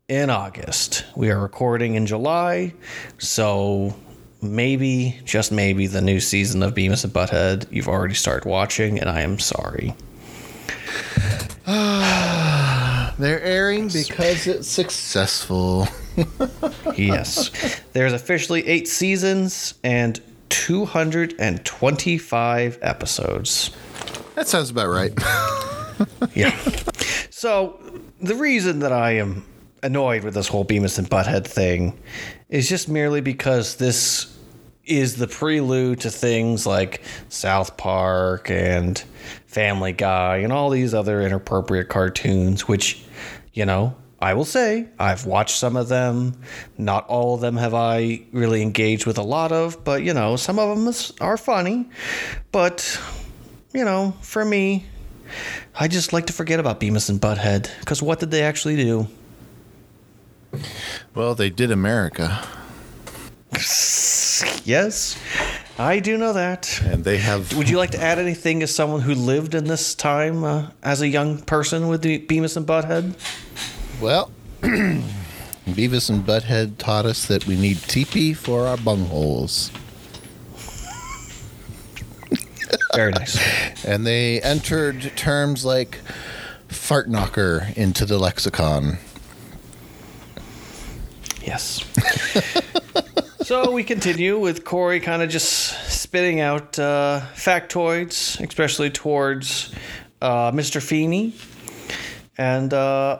in August. We are recording in July, so maybe, just maybe, the new season of Beavis and Butthead you've already started watching, and I am sorry. They're airing because it's successful. yes. There's officially eight seasons and 225 episodes. That sounds about right. yeah. So the reason that I am annoyed with this whole Beavis and Butthead thing is just merely because this is the prelude to things like South Park and Family Guy and all these other inappropriate cartoons, which, you know, I will say I've watched some of them. Not all of them have I really engaged with a lot of, but you know, some of them are funny. But, you know, for me, I just like to forget about Beavis and Butthead because what did they actually do? well, they did America, Yes, I do know that. and they have. Would you like to add anything as someone who lived in this time uh, as a young person with the Beavis and Butthead? Well, Beavis and Butthead taught us that we need teepee for our bungholes. Very nice. And they entered terms like fart knocker into the lexicon. Yes. so we continue with Cory kind of just spitting out uh, factoids, especially towards uh, Mr. Feeny. And uh,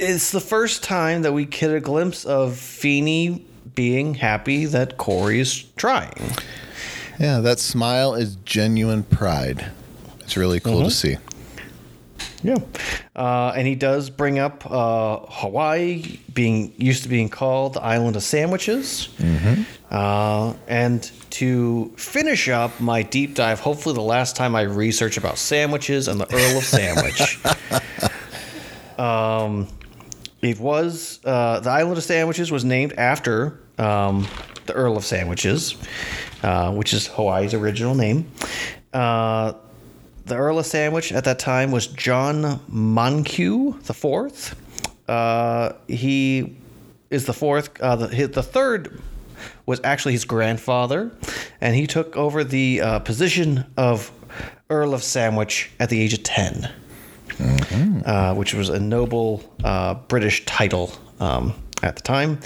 it's the first time that we get a glimpse of Feeny being happy that Cory is trying. Yeah, that smile is genuine pride. It's really cool to see. Yeah, uh, and he does bring up uh, Hawaii being used to being called the island of sandwiches. Uh, and to finish up my deep dive, hopefully the last time I research about sandwiches and the Earl of Sandwich. um, it was uh, the island of sandwiches was named after um, the Earl of Sandwiches, uh, which is Hawaii's original name. Uh, the Earl of Sandwich at that time was John Monque the fourth. Uh, he is the fourth. Uh, the, his, the third was actually his grandfather, and he took over the uh, position of Earl of Sandwich at the age of 10 uh, which was a noble uh, British title um, at the time.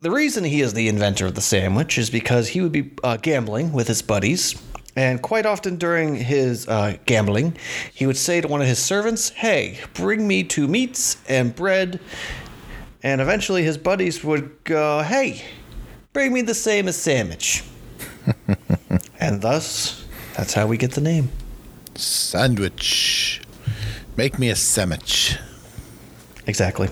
The reason he is the inventor of the sandwich is because he would be uh, gambling with his buddies. And quite often during his uh, gambling, he would say to one of his servants, Hey, bring me two meats and bread. And eventually his buddies would go, Hey, bring me the same as sandwich. And thus, that's how we get the name. Sandwich. Make me a sandwich. Exactly.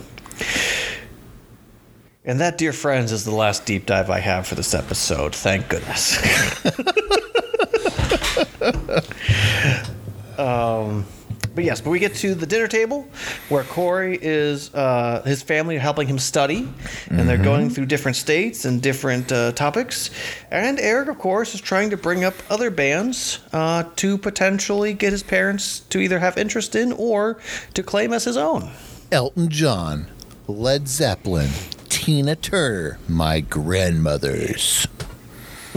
And that, dear friends, is the last deep dive I have for this episode. Thank goodness. um, but yes, but we get to the dinner table where Cory is, uh, his family are helping him study, and they're going through different states and different uh, topics. And Eric, of course, is trying to bring up other bands uh, to potentially get his parents to either have interest in or to claim as his own. Elton John, Led Zeppelin, Tina Turner, my grandmother's.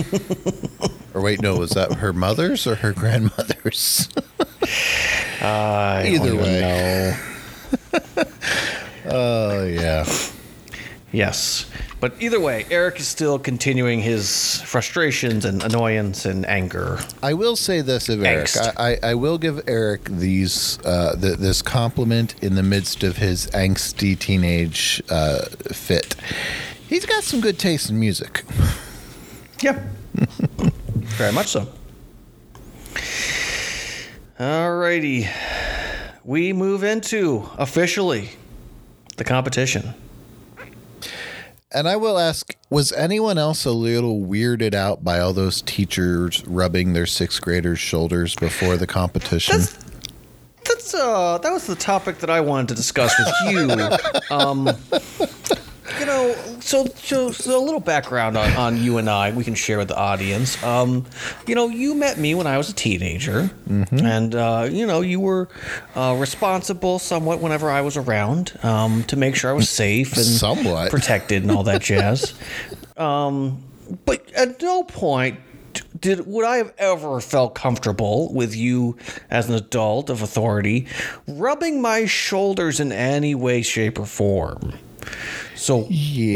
or wait, no, was that her mother's or her grandmother's? Either way. Oh, yeah. Yes. But either way, Eric is still continuing his frustrations and annoyance and anger. I will say this of Eric. I, I, I will give Eric these uh, th- this compliment in the midst of his angsty teenage uh, fit. He's got some good taste in music. Yeah. Very much so. Alrighty. We move into officially the competition. And I will ask, was anyone else a little weirded out by all those teachers rubbing their sixth graders' shoulders before the competition? That's uh that was the topic that I wanted to discuss with you. um you know, so, so so a little background on, on you and I we can share with the audience. Um, you know, you met me when I was a teenager, and uh, you know you were uh, responsible somewhat whenever I was around um, to make sure I was safe and Somewhat. protected and all that jazz. um, but at no point did would I have ever felt comfortable with you as an adult of authority rubbing my shoulders in any way, shape, or form. So,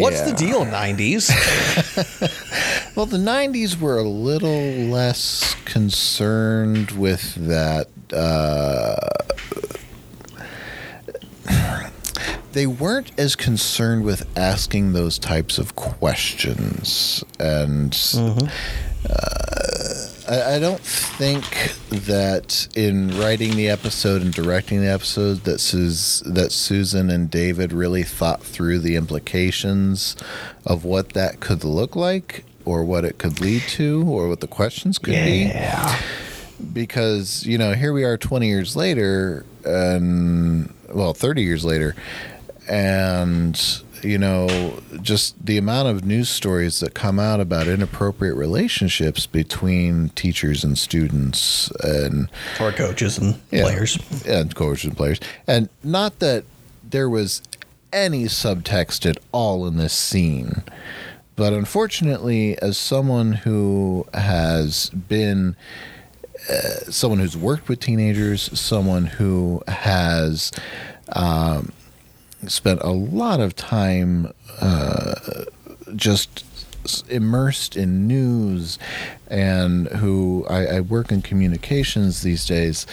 what's the deal, '90s? Well, the 90s were a little less concerned with that. Uh, they weren't as concerned with asking those types of questions. And uh, I, I don't think that in writing the episode and directing the episode that, Sus- that Susan and David really thought through the implications of what that could look like or what it could lead to or what the questions could Yeah. be because you know here we are 20 years later and well 30 years later and you know just the amount of news stories that come out about inappropriate relationships between teachers and students and or coaches and yeah, players. and coaches and players and not that there was any subtext at all in this scene but unfortunately as someone who has been uh, someone who's worked with teenagers someone who has um, spent a lot of time uh, just immersed in news and who I, I work in communications these days.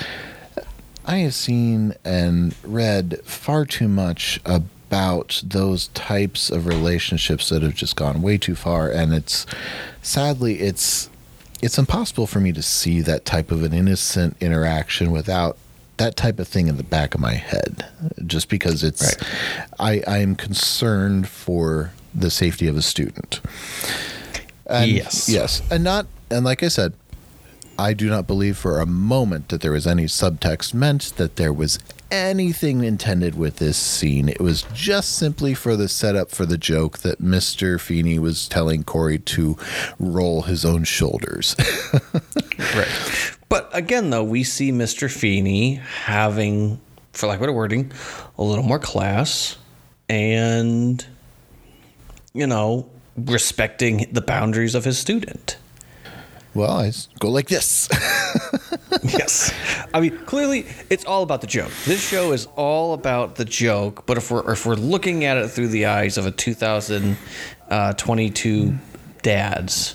I have seen and read far too much about those types of relationships that have just gone way too far and it's sadly it's it's impossible for me to see that type of an innocent interaction without that type of thing in the back of my head just because it's I I am concerned for the safety of a student. And Yes. Yes. And not and like I said, I do not believe for a moment that there was any subtext meant that there was anything intended with this scene. It was just simply for the setup for the joke that Mr. Feeny was telling Cory to roll his own shoulders. Right. But again, though, we see Mr. Feeny having, for lack of better wording, a little more class and, you know, respecting the boundaries of his student. well, I go like this. yes. I mean, clearly, it's all about the joke. This show is all about the joke. But if we're if we're looking at it through the eyes of a 2022 uh, dads,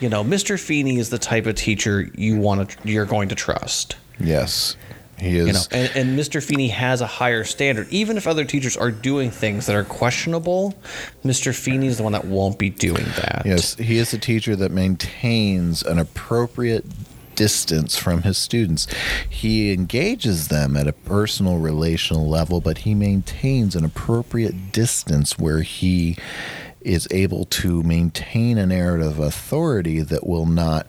you know, Mr. Feeny is the type of teacher you want to you're going to trust. yes. He is. You know, and, and Mr. Feeny has a higher standard. Even if other teachers are doing things that are questionable, Mr. Feeny is the one that won't be doing that. Yes, he is a teacher that maintains an appropriate distance from his students. He engages them at a personal relational level, but he maintains an appropriate distance where he is able to maintain a narrative of authority that will not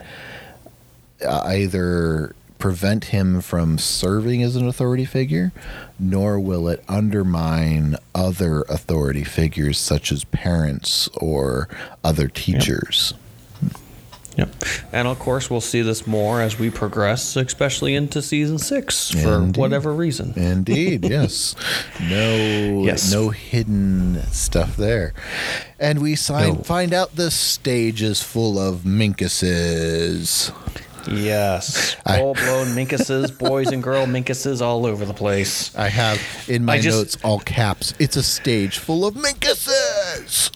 uh, either prevent him from serving as an authority figure, nor will it undermine other authority figures such as parents or other teachers. Yep. And of course, we'll see this more as we progress, especially into season six for Indeed. whatever reason. Indeed, yes. No, Yes. no hidden stuff there. And we sign, No. find out the stage is full of minkuses. Yes. Full blown minkuses, boys and girl minkuses all over the place. I have in my just- notes all caps. It's a stage full of minkuses.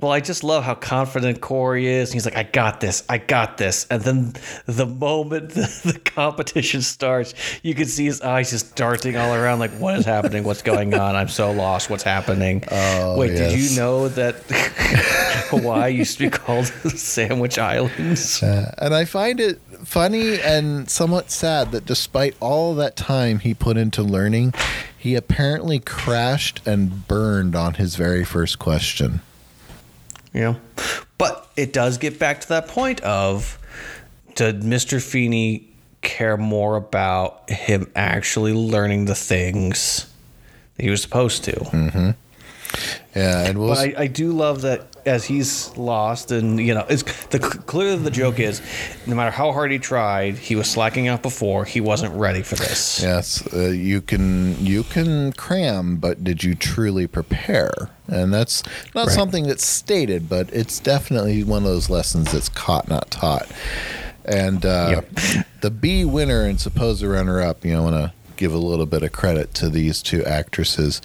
Well, I just love how confident Cory is. He's like, I got this, I got this. And then the moment the, the competition starts, you can see his eyes just darting all around, like, what is happening? What's going on? I'm so lost. What's happening? Oh, Wait, did you know that Hawaii used to be called Sandwich Islands? Uh, and I find it funny and somewhat sad that despite all that time he put into learning, he apparently crashed and burned on his very first question. You know, but it does get back to that point of did Mr. Feeny care more about him actually learning the things that he was supposed to? Mm-hmm. Yeah, and we'll But I, I do love that as he's lost, and you know, it's the clearly the joke is, no matter how hard he tried, he was slacking out before. He wasn't ready for this. Yes, uh, you can you can cram, but did you truly prepare? And that's not Right. something that's stated, but it's definitely one of those lessons that's caught, not taught. And uh, the Bee winner and supposed runner-up, you know, want to give a little bit of credit to these two actresses.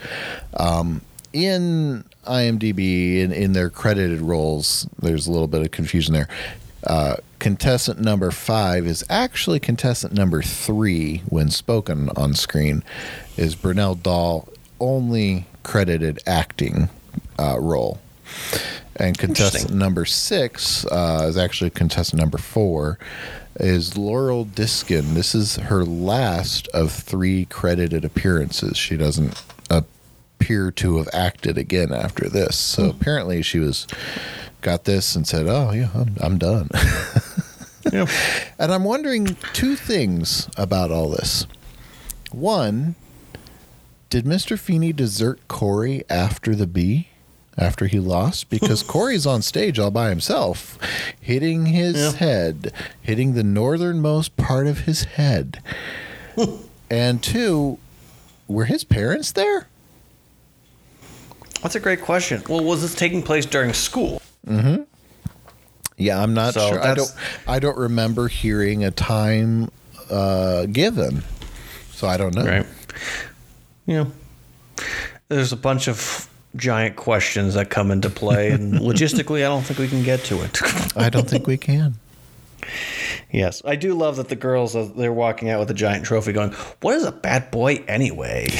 Um, in IMDb, in, in their credited roles, there's a little bit of confusion there. Uh, contestant number five is actually contestant number three when spoken on screen. Is Brunel Dahl only credited acting uh, role? And contestant number six uh, is actually contestant number four is Laurel Diskin. This is her last of three credited appearances. She doesn't appear to have acted again after this. So hmm. apparently she was got this and said, "Oh yeah, I'm, I'm done." Yeah. And I'm wondering two things about all this. One, did Mr. Feeny desert Cory after the Bee? After he lost? Because Cory's on stage all by himself, hitting his Yeah. head, hitting the northernmost part of his head. and two, were his parents there? That's a great question. Well, was this taking place during school? Mm-hmm. Yeah, I'm not So sure. I don't. I don't remember hearing a time uh, given, so I don't know. Right. Yeah. There's a bunch of giant questions that come into play, and logistically, I don't think we can get to it. I don't think we can. Yes, I do love that the girls uh, they're walking out with a giant trophy, going, "What is a bad boy anyway?"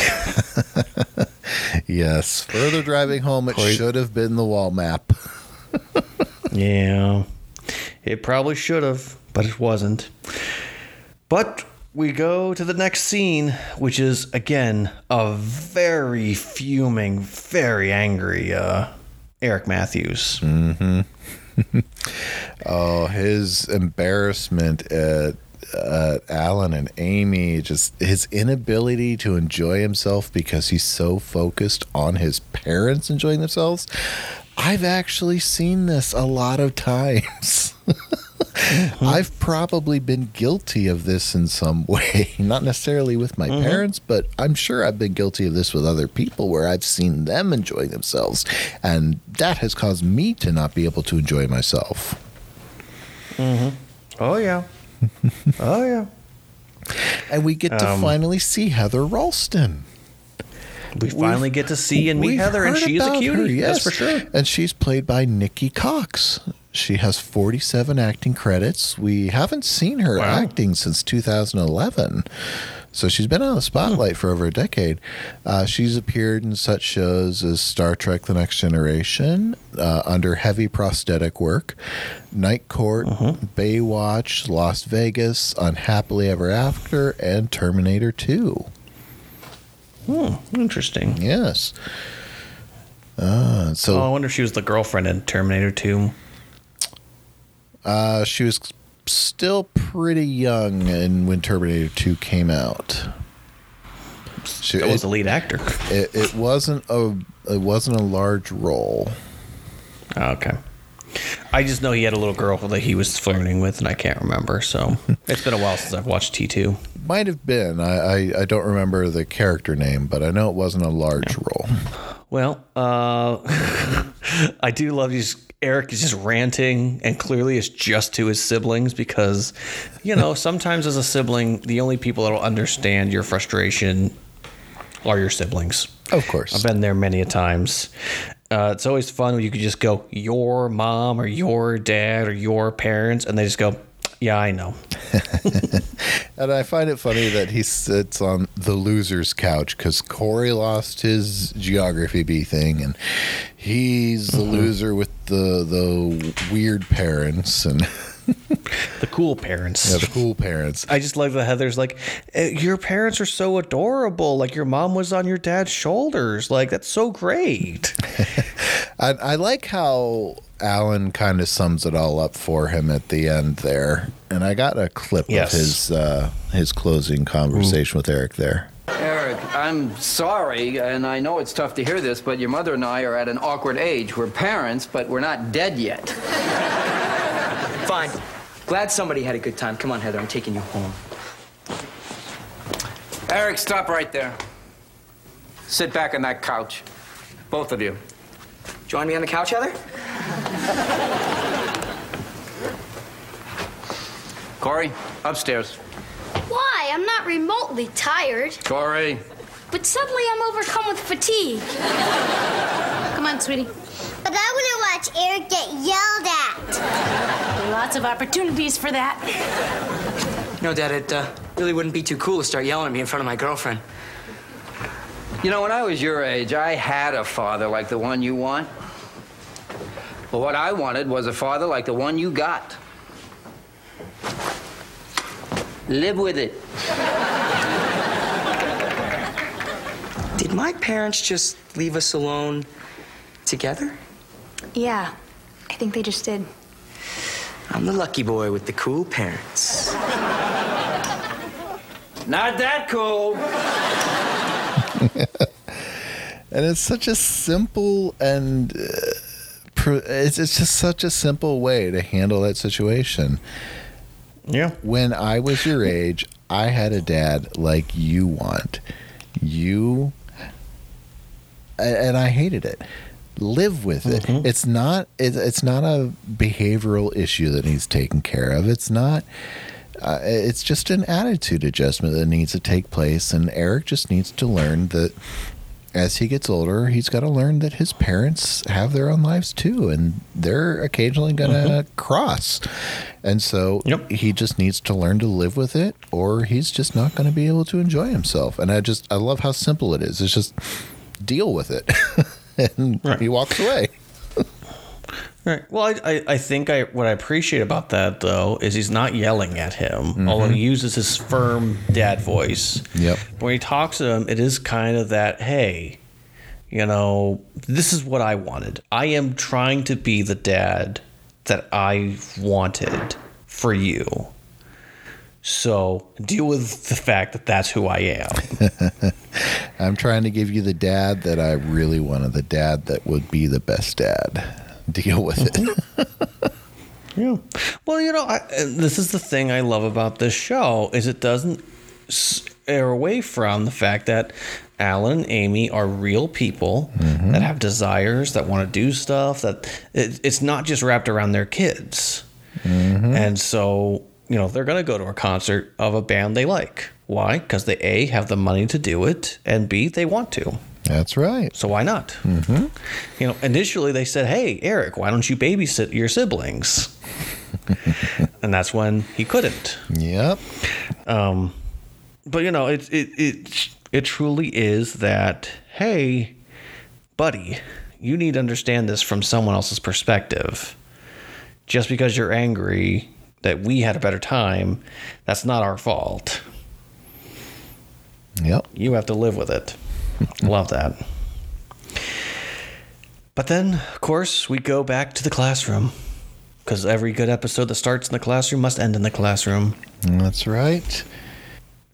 Yes. Further driving home, it should have been the wall map. yeah, it probably should have, but it wasn't. But we go to the next scene, which is again a very fuming, very angry uh, Eric Matthews. Mm-hmm. oh, his embarrassment at, at Alan and Amy, just his inability to enjoy himself because he's so focused on his parents enjoying themselves. I've actually seen this a lot of times. I've probably been guilty of this in some way, not necessarily with my Mhm. parents, but I'm sure I've been guilty of this with other people where I've seen them enjoy themselves, and that has caused me to not be able to enjoy myself. Mm-hmm. Oh yeah. oh yeah. And we get to Um, finally see Heather Ralston. We finally get to see and meet Heather, and she's a cutie. her, That's yes. for sure. And she's played by Nikki Cox. She has 47 acting credits. We haven't seen her Wow. acting since 2011. So she's been on the spotlight for over a decade. Uh, she's appeared in such shows as Star Trek The Next Generation, uh, under heavy prosthetic work, Night Court, Baywatch, Las Vegas, Unhappily Ever After, and Terminator 2. Hmm, interesting. Yes. Uh, so oh, I wonder if she was the girlfriend in Terminator 2. Uh, she was still pretty young and when Terminator 2 came out. She That was the lead actor. It, it wasn't a it wasn't a large role. Okay. I just know he had a little girl that he was flirting with, and I can't remember. So it's been a while since I've watched T2. Might have been. I, I, I don't remember the character name, but I know it wasn't a large role. Well, uh, I do love these. Eric is just ranting, and clearly it's just to his siblings because, you know, sometimes as a sibling, the only people that will understand your frustration are your siblings. Of course. I've been there many a times. Uh, it's always fun when you could just go, your mom or your dad or your parents, and they just go, yeah, I know. And I find it funny that he sits on the loser's couch because Cory lost his geography bee thing, and he's the loser with the the weird parents and The cool parents. yeah, the cool parents. I just love that Heather's like, "Eh, your parents are so adorable. Like your mom was on your dad's shoulders. Like that's so great. I, I like how Alan kind of sums it all up for him at the end there, and I got a clip Yes. of his uh, his closing conversation with Eric there. Eric, I'm sorry, and I know it's tough to hear this, but your mother and I are at an awkward age. We're parents, but we're not dead yet. Fine. Glad somebody had a good time. Come on, Heather, I'm taking you home. Eric, stop right there. Sit back on that couch. Both of you. Join me on the couch, Heather? Cory, upstairs. Why? I'm not remotely tired, Cory. but suddenly I'm overcome with fatigue. Come on, sweetie. But I want to watch Eric get yelled at. There are lots of opportunities for that. No, Dad, it uh, really wouldn't be too cool to start yelling at me in front of my girlfriend. You know, when I was your age, I had a father like the one you want. But what I wanted was a father like the one you got. Live with it. Did my parents just leave us alone together? Yeah, I think they just did. I'm the lucky boy with the cool parents. Not that cool. and it's such a simple and uh, pr- it's, it's just such a simple way to handle that situation. Yeah. when i was your age i had a dad like you want. You and i hated it. Live with it. It's not it, it's not a behavioral issue that needs taken care of. It's not uh, it's just an attitude adjustment that needs to take place and eric just needs to learn that as he gets older he's got to learn that his parents have their own lives too and they're occasionally going to mm-hmm. cross. And so Yep. he just needs to learn to live with it or he's just not going to be able to enjoy himself. And i just i love how simple it is. It's just deal with it. And Right. he walks away Right. Well, I, I, I think I what I appreciate about that though is he's not yelling at him, mm-hmm. although he uses his firm dad voice. Yep. When he talks to him, it is kind of that, hey, you know, this is what I wanted. I am trying to be the dad that I wanted for you. So deal with the fact that that's who I am. i'm trying to give you the dad that i really wanted the dad that would be the best dad deal with it mm-hmm. Yeah. Well, you know, I, this is the thing I love about this show is it doesn't err away from the fact that Alan and Amy are real people mm-hmm. that have desires that want to do stuff that it, it's not just wrapped around their kids. Mm-hmm. And so, you know, they're going to go to a concert of a band they like. Why? Because they A, have the money to do it, and B, they want to. That's right So why not? Mm-hmm. You know, initially they said, "Hey, Eric, why don't you babysit your siblings?" and that's when he couldn't. yep Um, but you know, it it it it truly is that. Hey, buddy, you need to understand this from someone else's perspective. Just because you're angry that we had a better time, that's not our fault. Yep. You have to live with it. Love that. But then, of course, we go back to the classroom. Because every good episode that starts in the classroom must end in the classroom. That's right.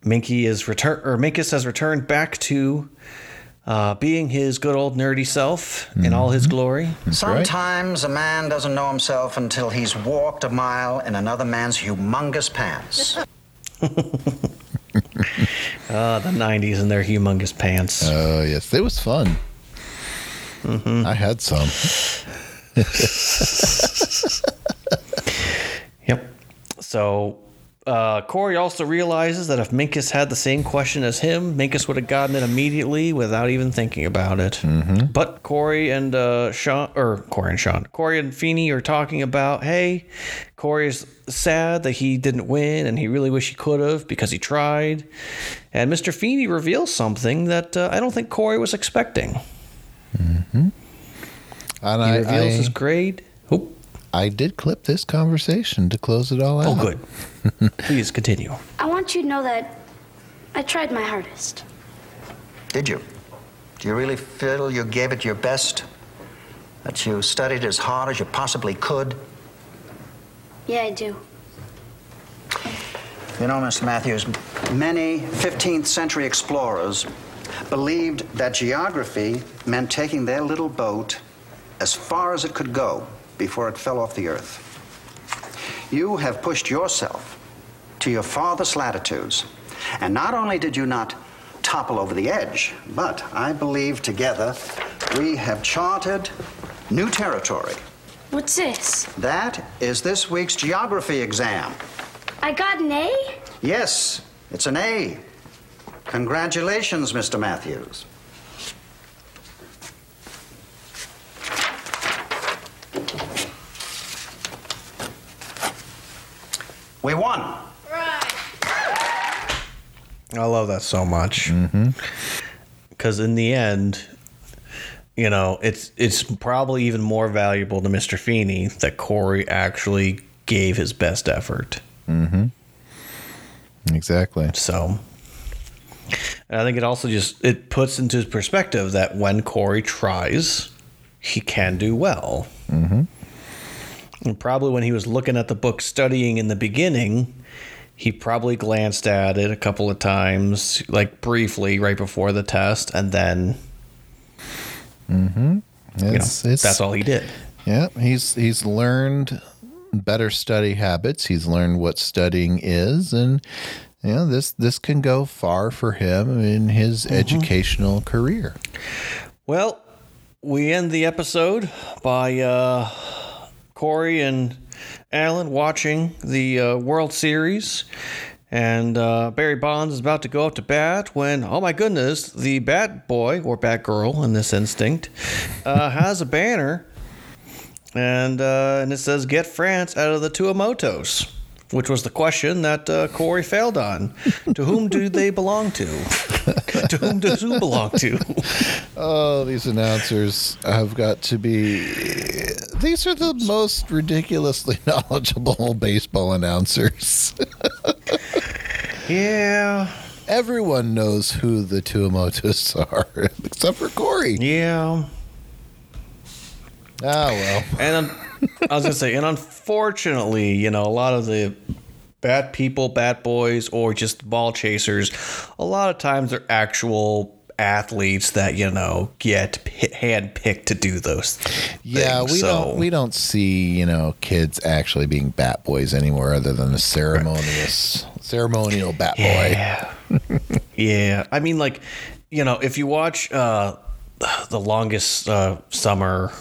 Minky is return or Minkus has returned back to uh, being his good old nerdy self in all his glory. Sometimes a man doesn't know himself until he's walked a mile in another man's humongous pants. Uh, the 90s and their humongous pants. Oh, yes. It was fun. I had some. Yep. So uh, Cory also realizes that if Minkus had the same question as him, Minkus would have gotten it immediately without even thinking about it. Mm-hmm. But Cory and uh, Shawn, or Cory and Shawn, Cory and Feeny are talking about, hey, Cory's sad that he didn't win and he really wish he could have because he tried. And Mr. Feeny reveals something that uh, I don't think Cory was expecting. And He I, reveals I, his grade. Oh, I did clip this conversation to close it all oh, out. oh good. Please continue. I want you to know that I tried my hardest. Did you? Do you really feel you gave it your best? That you studied as hard as you possibly could? Yeah, I do. You know, Mr. Matthews, many 15th century explorers believed that geography meant taking their little boat as far as it could go before it fell off the earth. You have pushed yourself to your farthest latitudes. And not only did you not topple over the edge, but I believe together we have charted new territory. What's this? That is this week's geography exam. I got an A? Yes, it's an A. Congratulations, Mr. Matthews. We won. Right. I love that so much. Because in the end, you know, it's it's probably even more valuable to Mr. Feeny that Cory actually gave his best effort. Mm-hmm. Exactly. So, and I think it also just it puts into perspective that when Cory tries, he can do well. Mm-hmm. And probably when he was looking at the book studying in the beginning, he probably glanced at it a couple of times, like briefly right before the test, and then you know, It's, it's, that's all he did. Yeah, he's he's learned better study habits. He's learned what studying is, and you know this this can go far for him in his educational career. Well, we end the episode by uh, Cory and Alan watching the uh, World Series. And uh, Barry Bonds is about to go up to bat when, oh my goodness, the bat boy, or bat girl in this instinct, uh, has a banner. And, uh, and it says, Get France out of the Tuamotus, which was the question that uh, Cory failed on. to whom do they belong to? to whom does who belong to? Oh, these announcers have got to be. These are the most ridiculously knowledgeable baseball announcers. Yeah. Everyone knows who the Tuamotus are, except for Cory. Yeah. Ah, well. And um, I was gonna say, and unfortunately, you know, a lot of the bad people, bad boys, or just ball chasers, a lot of times they're actual athletes that you know get hand picked to do those. Yeah, we So- don't we don't see you know kids actually being bat boys anymore, other than a ceremonious ceremonial bat boy. Yeah. yeah. I mean, like, you know, if you watch uh, the longest uh, summer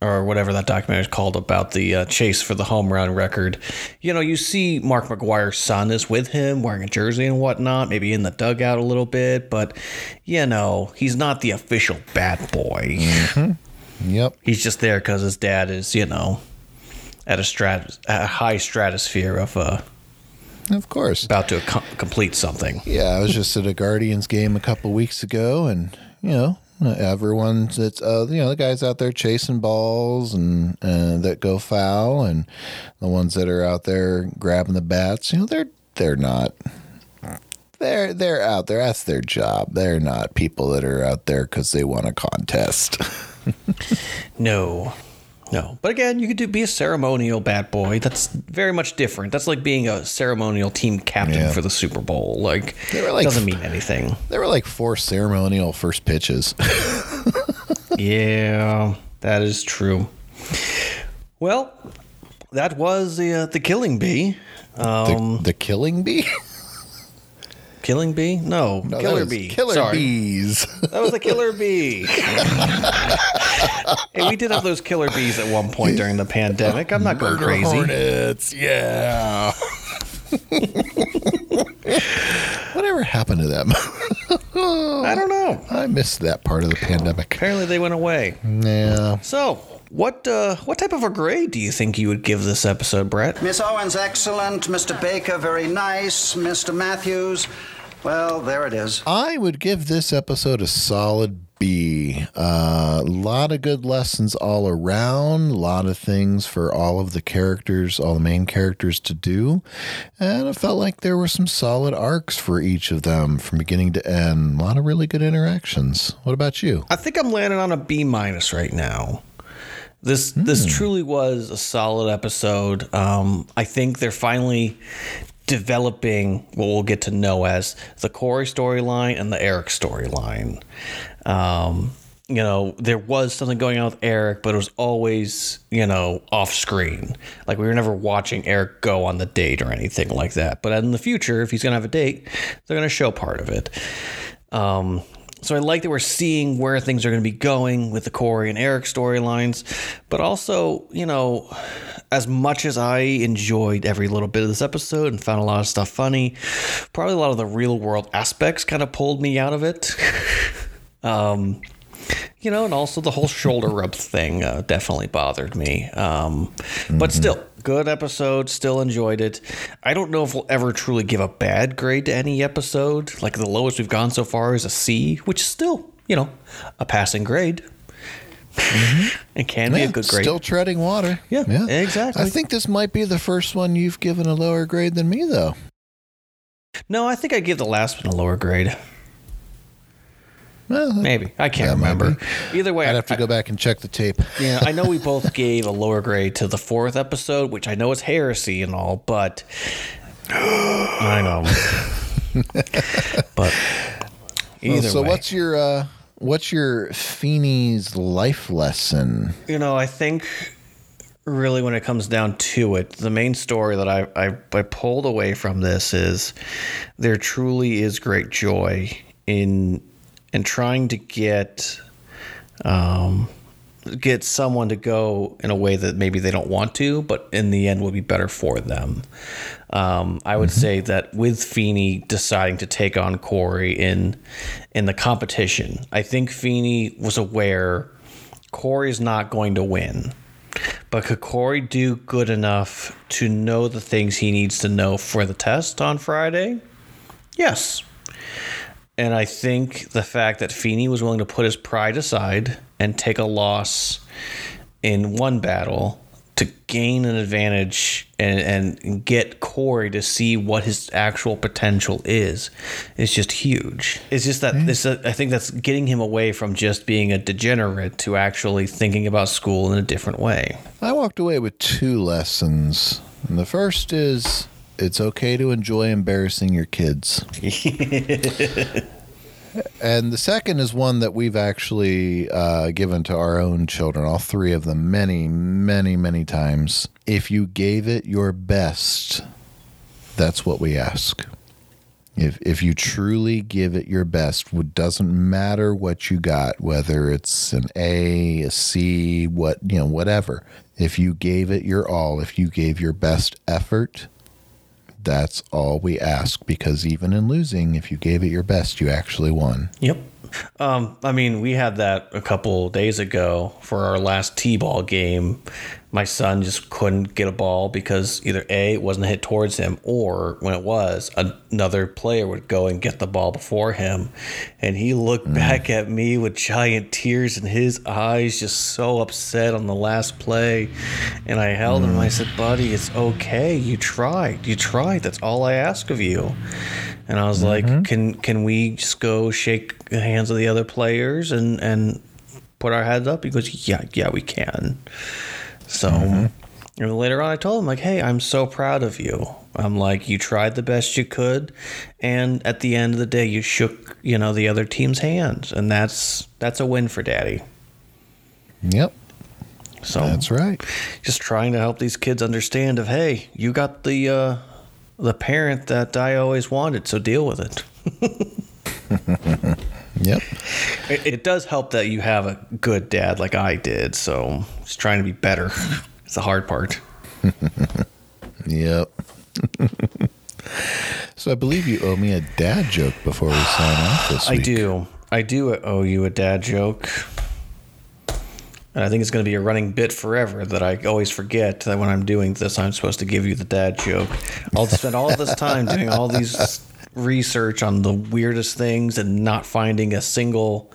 or whatever that documentary is called about the uh, chase for the home run record, you know, you see Mark McGwire's son is with him wearing a jersey and whatnot, maybe in the dugout a little bit, but, you know, he's not the official bat boy. Yep. He's just there because his dad is, you know, at a strat, a high stratosphere of uh, Of course. About to co- complete something. Yeah, I was just at a Guardians game a couple weeks ago, and you know, everyone's it's uh, you know the guys out there chasing balls and uh, that go foul, and the ones that are out there grabbing the bats. You know, they're they're not. They're they're out there. That's their job. They're not people that are out there because they want a contest. No. No. But again, you could do, be a ceremonial bat boy. That's very much different. That's like being a ceremonial team captain Yeah. for the Super Bowl. Like, They were like- doesn't mean anything. there were like four ceremonial first pitches. yeah, that is true. Well, that was the uh, the killing bee. Um, the, the killing bee. killing bee? No, No, killer bee. Killer Sorry. bees. That was a killer bee. hey, we did have those killer bees at one point during the pandemic. I'm not going Murder crazy. hornets. Yeah. Whatever happened to them? I don't know. I missed that part of the pandemic. Apparently, they went away. Yeah. So, what uh, what type of a grade do you think you would give this episode, Brett? Miss Owens, excellent. Mr. Baker, very nice. Mr. Matthews, well, there it is. I would give this episode a solid B. A lot of good lessons all around, a lot of things for all of the characters, all the main characters to do. And I felt like there were some solid arcs for each of them from beginning to end. A lot of really good interactions. What about you? I think I'm landing on a B minus right now. This this truly was a solid episode. Um, I think they're finally developing what we'll get to know as the Cory storyline and the Eric storyline. Um, you know, there was something going on with Eric, but it was always, you know, off screen. Like we were never watching Eric go on the date or anything like that. But in the future, if he's gonna have a date, they're gonna show part of it. Um, so I like that we're seeing where things are going to be going with the Cory and Eric storylines, but also, you know, as much as I enjoyed every little bit of this episode and found a lot of stuff funny, probably a lot of the real world aspects kind of pulled me out of it. um, you know, and also the whole shoulder rub thing uh, definitely bothered me. Um, But still, good episode. Still enjoyed it. I don't know if we'll ever truly give a bad grade to any episode. Like the lowest we've gone so far is a C, which is still, you know, a passing grade. Mm-hmm. It can be a good grade. Still treading water. Yeah, exactly. I think this might be the first one you've given a lower grade than me, though. no, I think I give the last one a lower grade. Well, Maybe I can't Yeah, remember. maybe. Either way, I'd have to go back and check the tape. Yeah, I know we both gave a lower grade to the fourth episode, which I know is heresy and all, but I know. but either so way, what's your uh, what's your Feeny's life lesson? you know, I think really when it comes down to it, the main story that I, I I pulled away from this is there truly is great joy in in trying to get um get someone to go in a way that maybe they don't want to, but in the end would be better for them. Um, I would say that with Feeny deciding to take on Cory in in the competition, I think Feeny was aware Cory's not going to win. But could Cory do good enough to know the things he needs to know for the test on Friday? Yes. And I think the fact that Feeny was willing to put his pride aside and take a loss in one battle to gain an advantage and, and get Cory to see what his actual potential is is just huge. It's just that it's a, I think that's getting him away from just being a degenerate to actually thinking about school in a different way. I walked away with two lessons. And the first is it's okay to enjoy embarrassing your kids. and the second is one that we've actually uh, given to our own children, all three of them, many, many, many times. If you gave it your best, that's what we ask. If, if you truly give it your best, it doesn't matter what you got, whether it's an A, a C, what you know, whatever. If you gave it your all, if you gave your best effort, that's all we ask. Because even in losing, if you gave it your best, you actually won. Yep. Um, I mean, we had that a couple days ago for our last T-ball game. My son just couldn't get a ball because either A, it wasn't hit towards him, or when it was, another player would go and get the ball before him. And he looked mm. back at me with giant tears in his eyes, just so upset on the last play. And I held him. I mm. said, Buddy, it's okay. You tried. You tried. That's all I ask of you. And I was like, mm-hmm. "Can can we just go shake the hands of the other players and and put our heads up?" He goes, "Yeah, yeah, we can." So, and later on, I told him like, "Hey, I'm so proud of you. I'm like, you tried the best you could, and at the end of the day, you shook you know the other team's hands, and that's that's a win for Daddy." Yep. So That's right. just trying to help these kids understand of hey you got the uh the parent that i always wanted so deal with it Yep. it, it does help that you have a good dad like i did so just trying to be better it's the hard part Yep. so I believe you owe me a dad joke before we sign off this week. i do i do owe you a dad joke and i think it's going to be a running bit forever that i always forget that when i'm doing this i'm supposed to give you the dad joke i'll spend all this time doing all these research on the weirdest things and not finding a single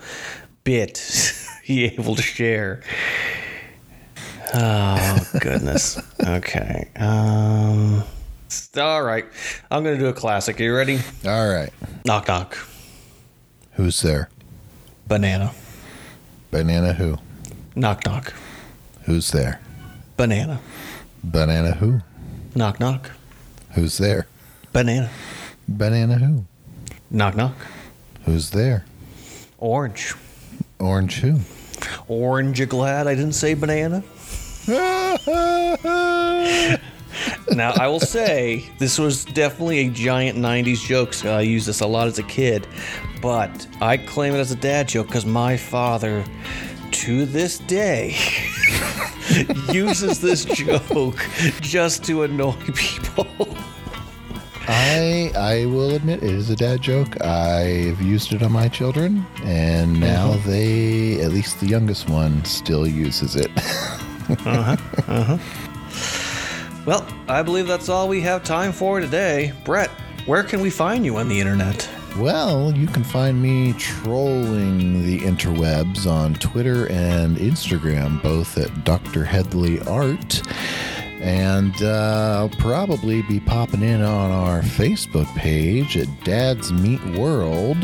bit he able to share oh goodness okay um all right i'm gonna do a classic are you ready All right. knock knock Who's there? banana Banana who? knock knock Who's there? banana Banana who? knock knock Who's there? banana Banana who? knock knock Who's there? orange Orange who? orange you glad i didn't say banana now I will say this was definitely a giant '90s joke. So I used this a lot as a kid, but I claim it as a dad joke because my father, to this day, uses this joke just to annoy people. I I will admit it is a dad joke. I've used it on my children, and now Uh-huh. they, at least the youngest one, still uses it. uh huh. Uh huh. Well, I believe that's all we have time for today. Brett, where can we find you on the internet? well, you can find me trolling the interwebs on Twitter and Instagram, both at Dr. Headley Art. And uh, I'll probably be popping in on our Facebook page at Dad's Meet World.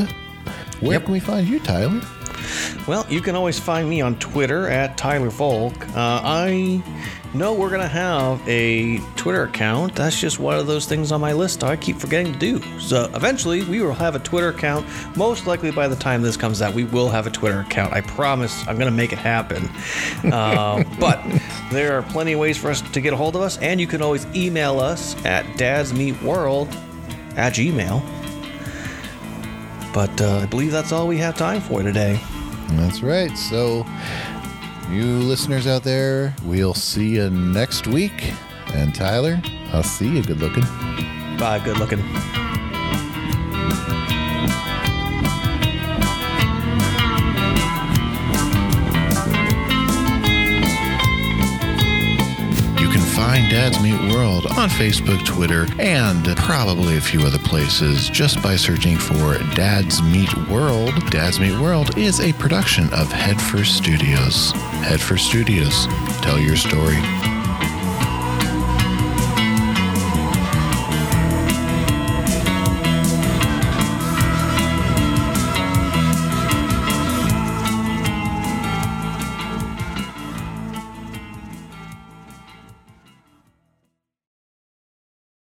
Where Yep. can we find you, Tyler? Well, you can always find me on Twitter at Tyler Volk. Uh, I know we're going to have a Twitter account. That's just one of those things on my list I keep forgetting to do. So eventually, we will have a Twitter account. Most likely by the time this comes out, we will have a Twitter account. I promise I'm going to make it happen. Uh, but there are plenty of ways for us to get a hold of us, and you can always email us at dadsmeetworld at gmail. But uh, I believe that's all we have time for today. That's right. So, you listeners out there, we'll see you next week. And Tyler, I'll see you. Good looking. Bye, good looking. Find Dad's Meet World on Facebook, Twitter, and probably a few other places just by searching for Dad's Meet World. Dad's Meet World is a production of Headfirst Studios. Headfirst Studios, tell your story.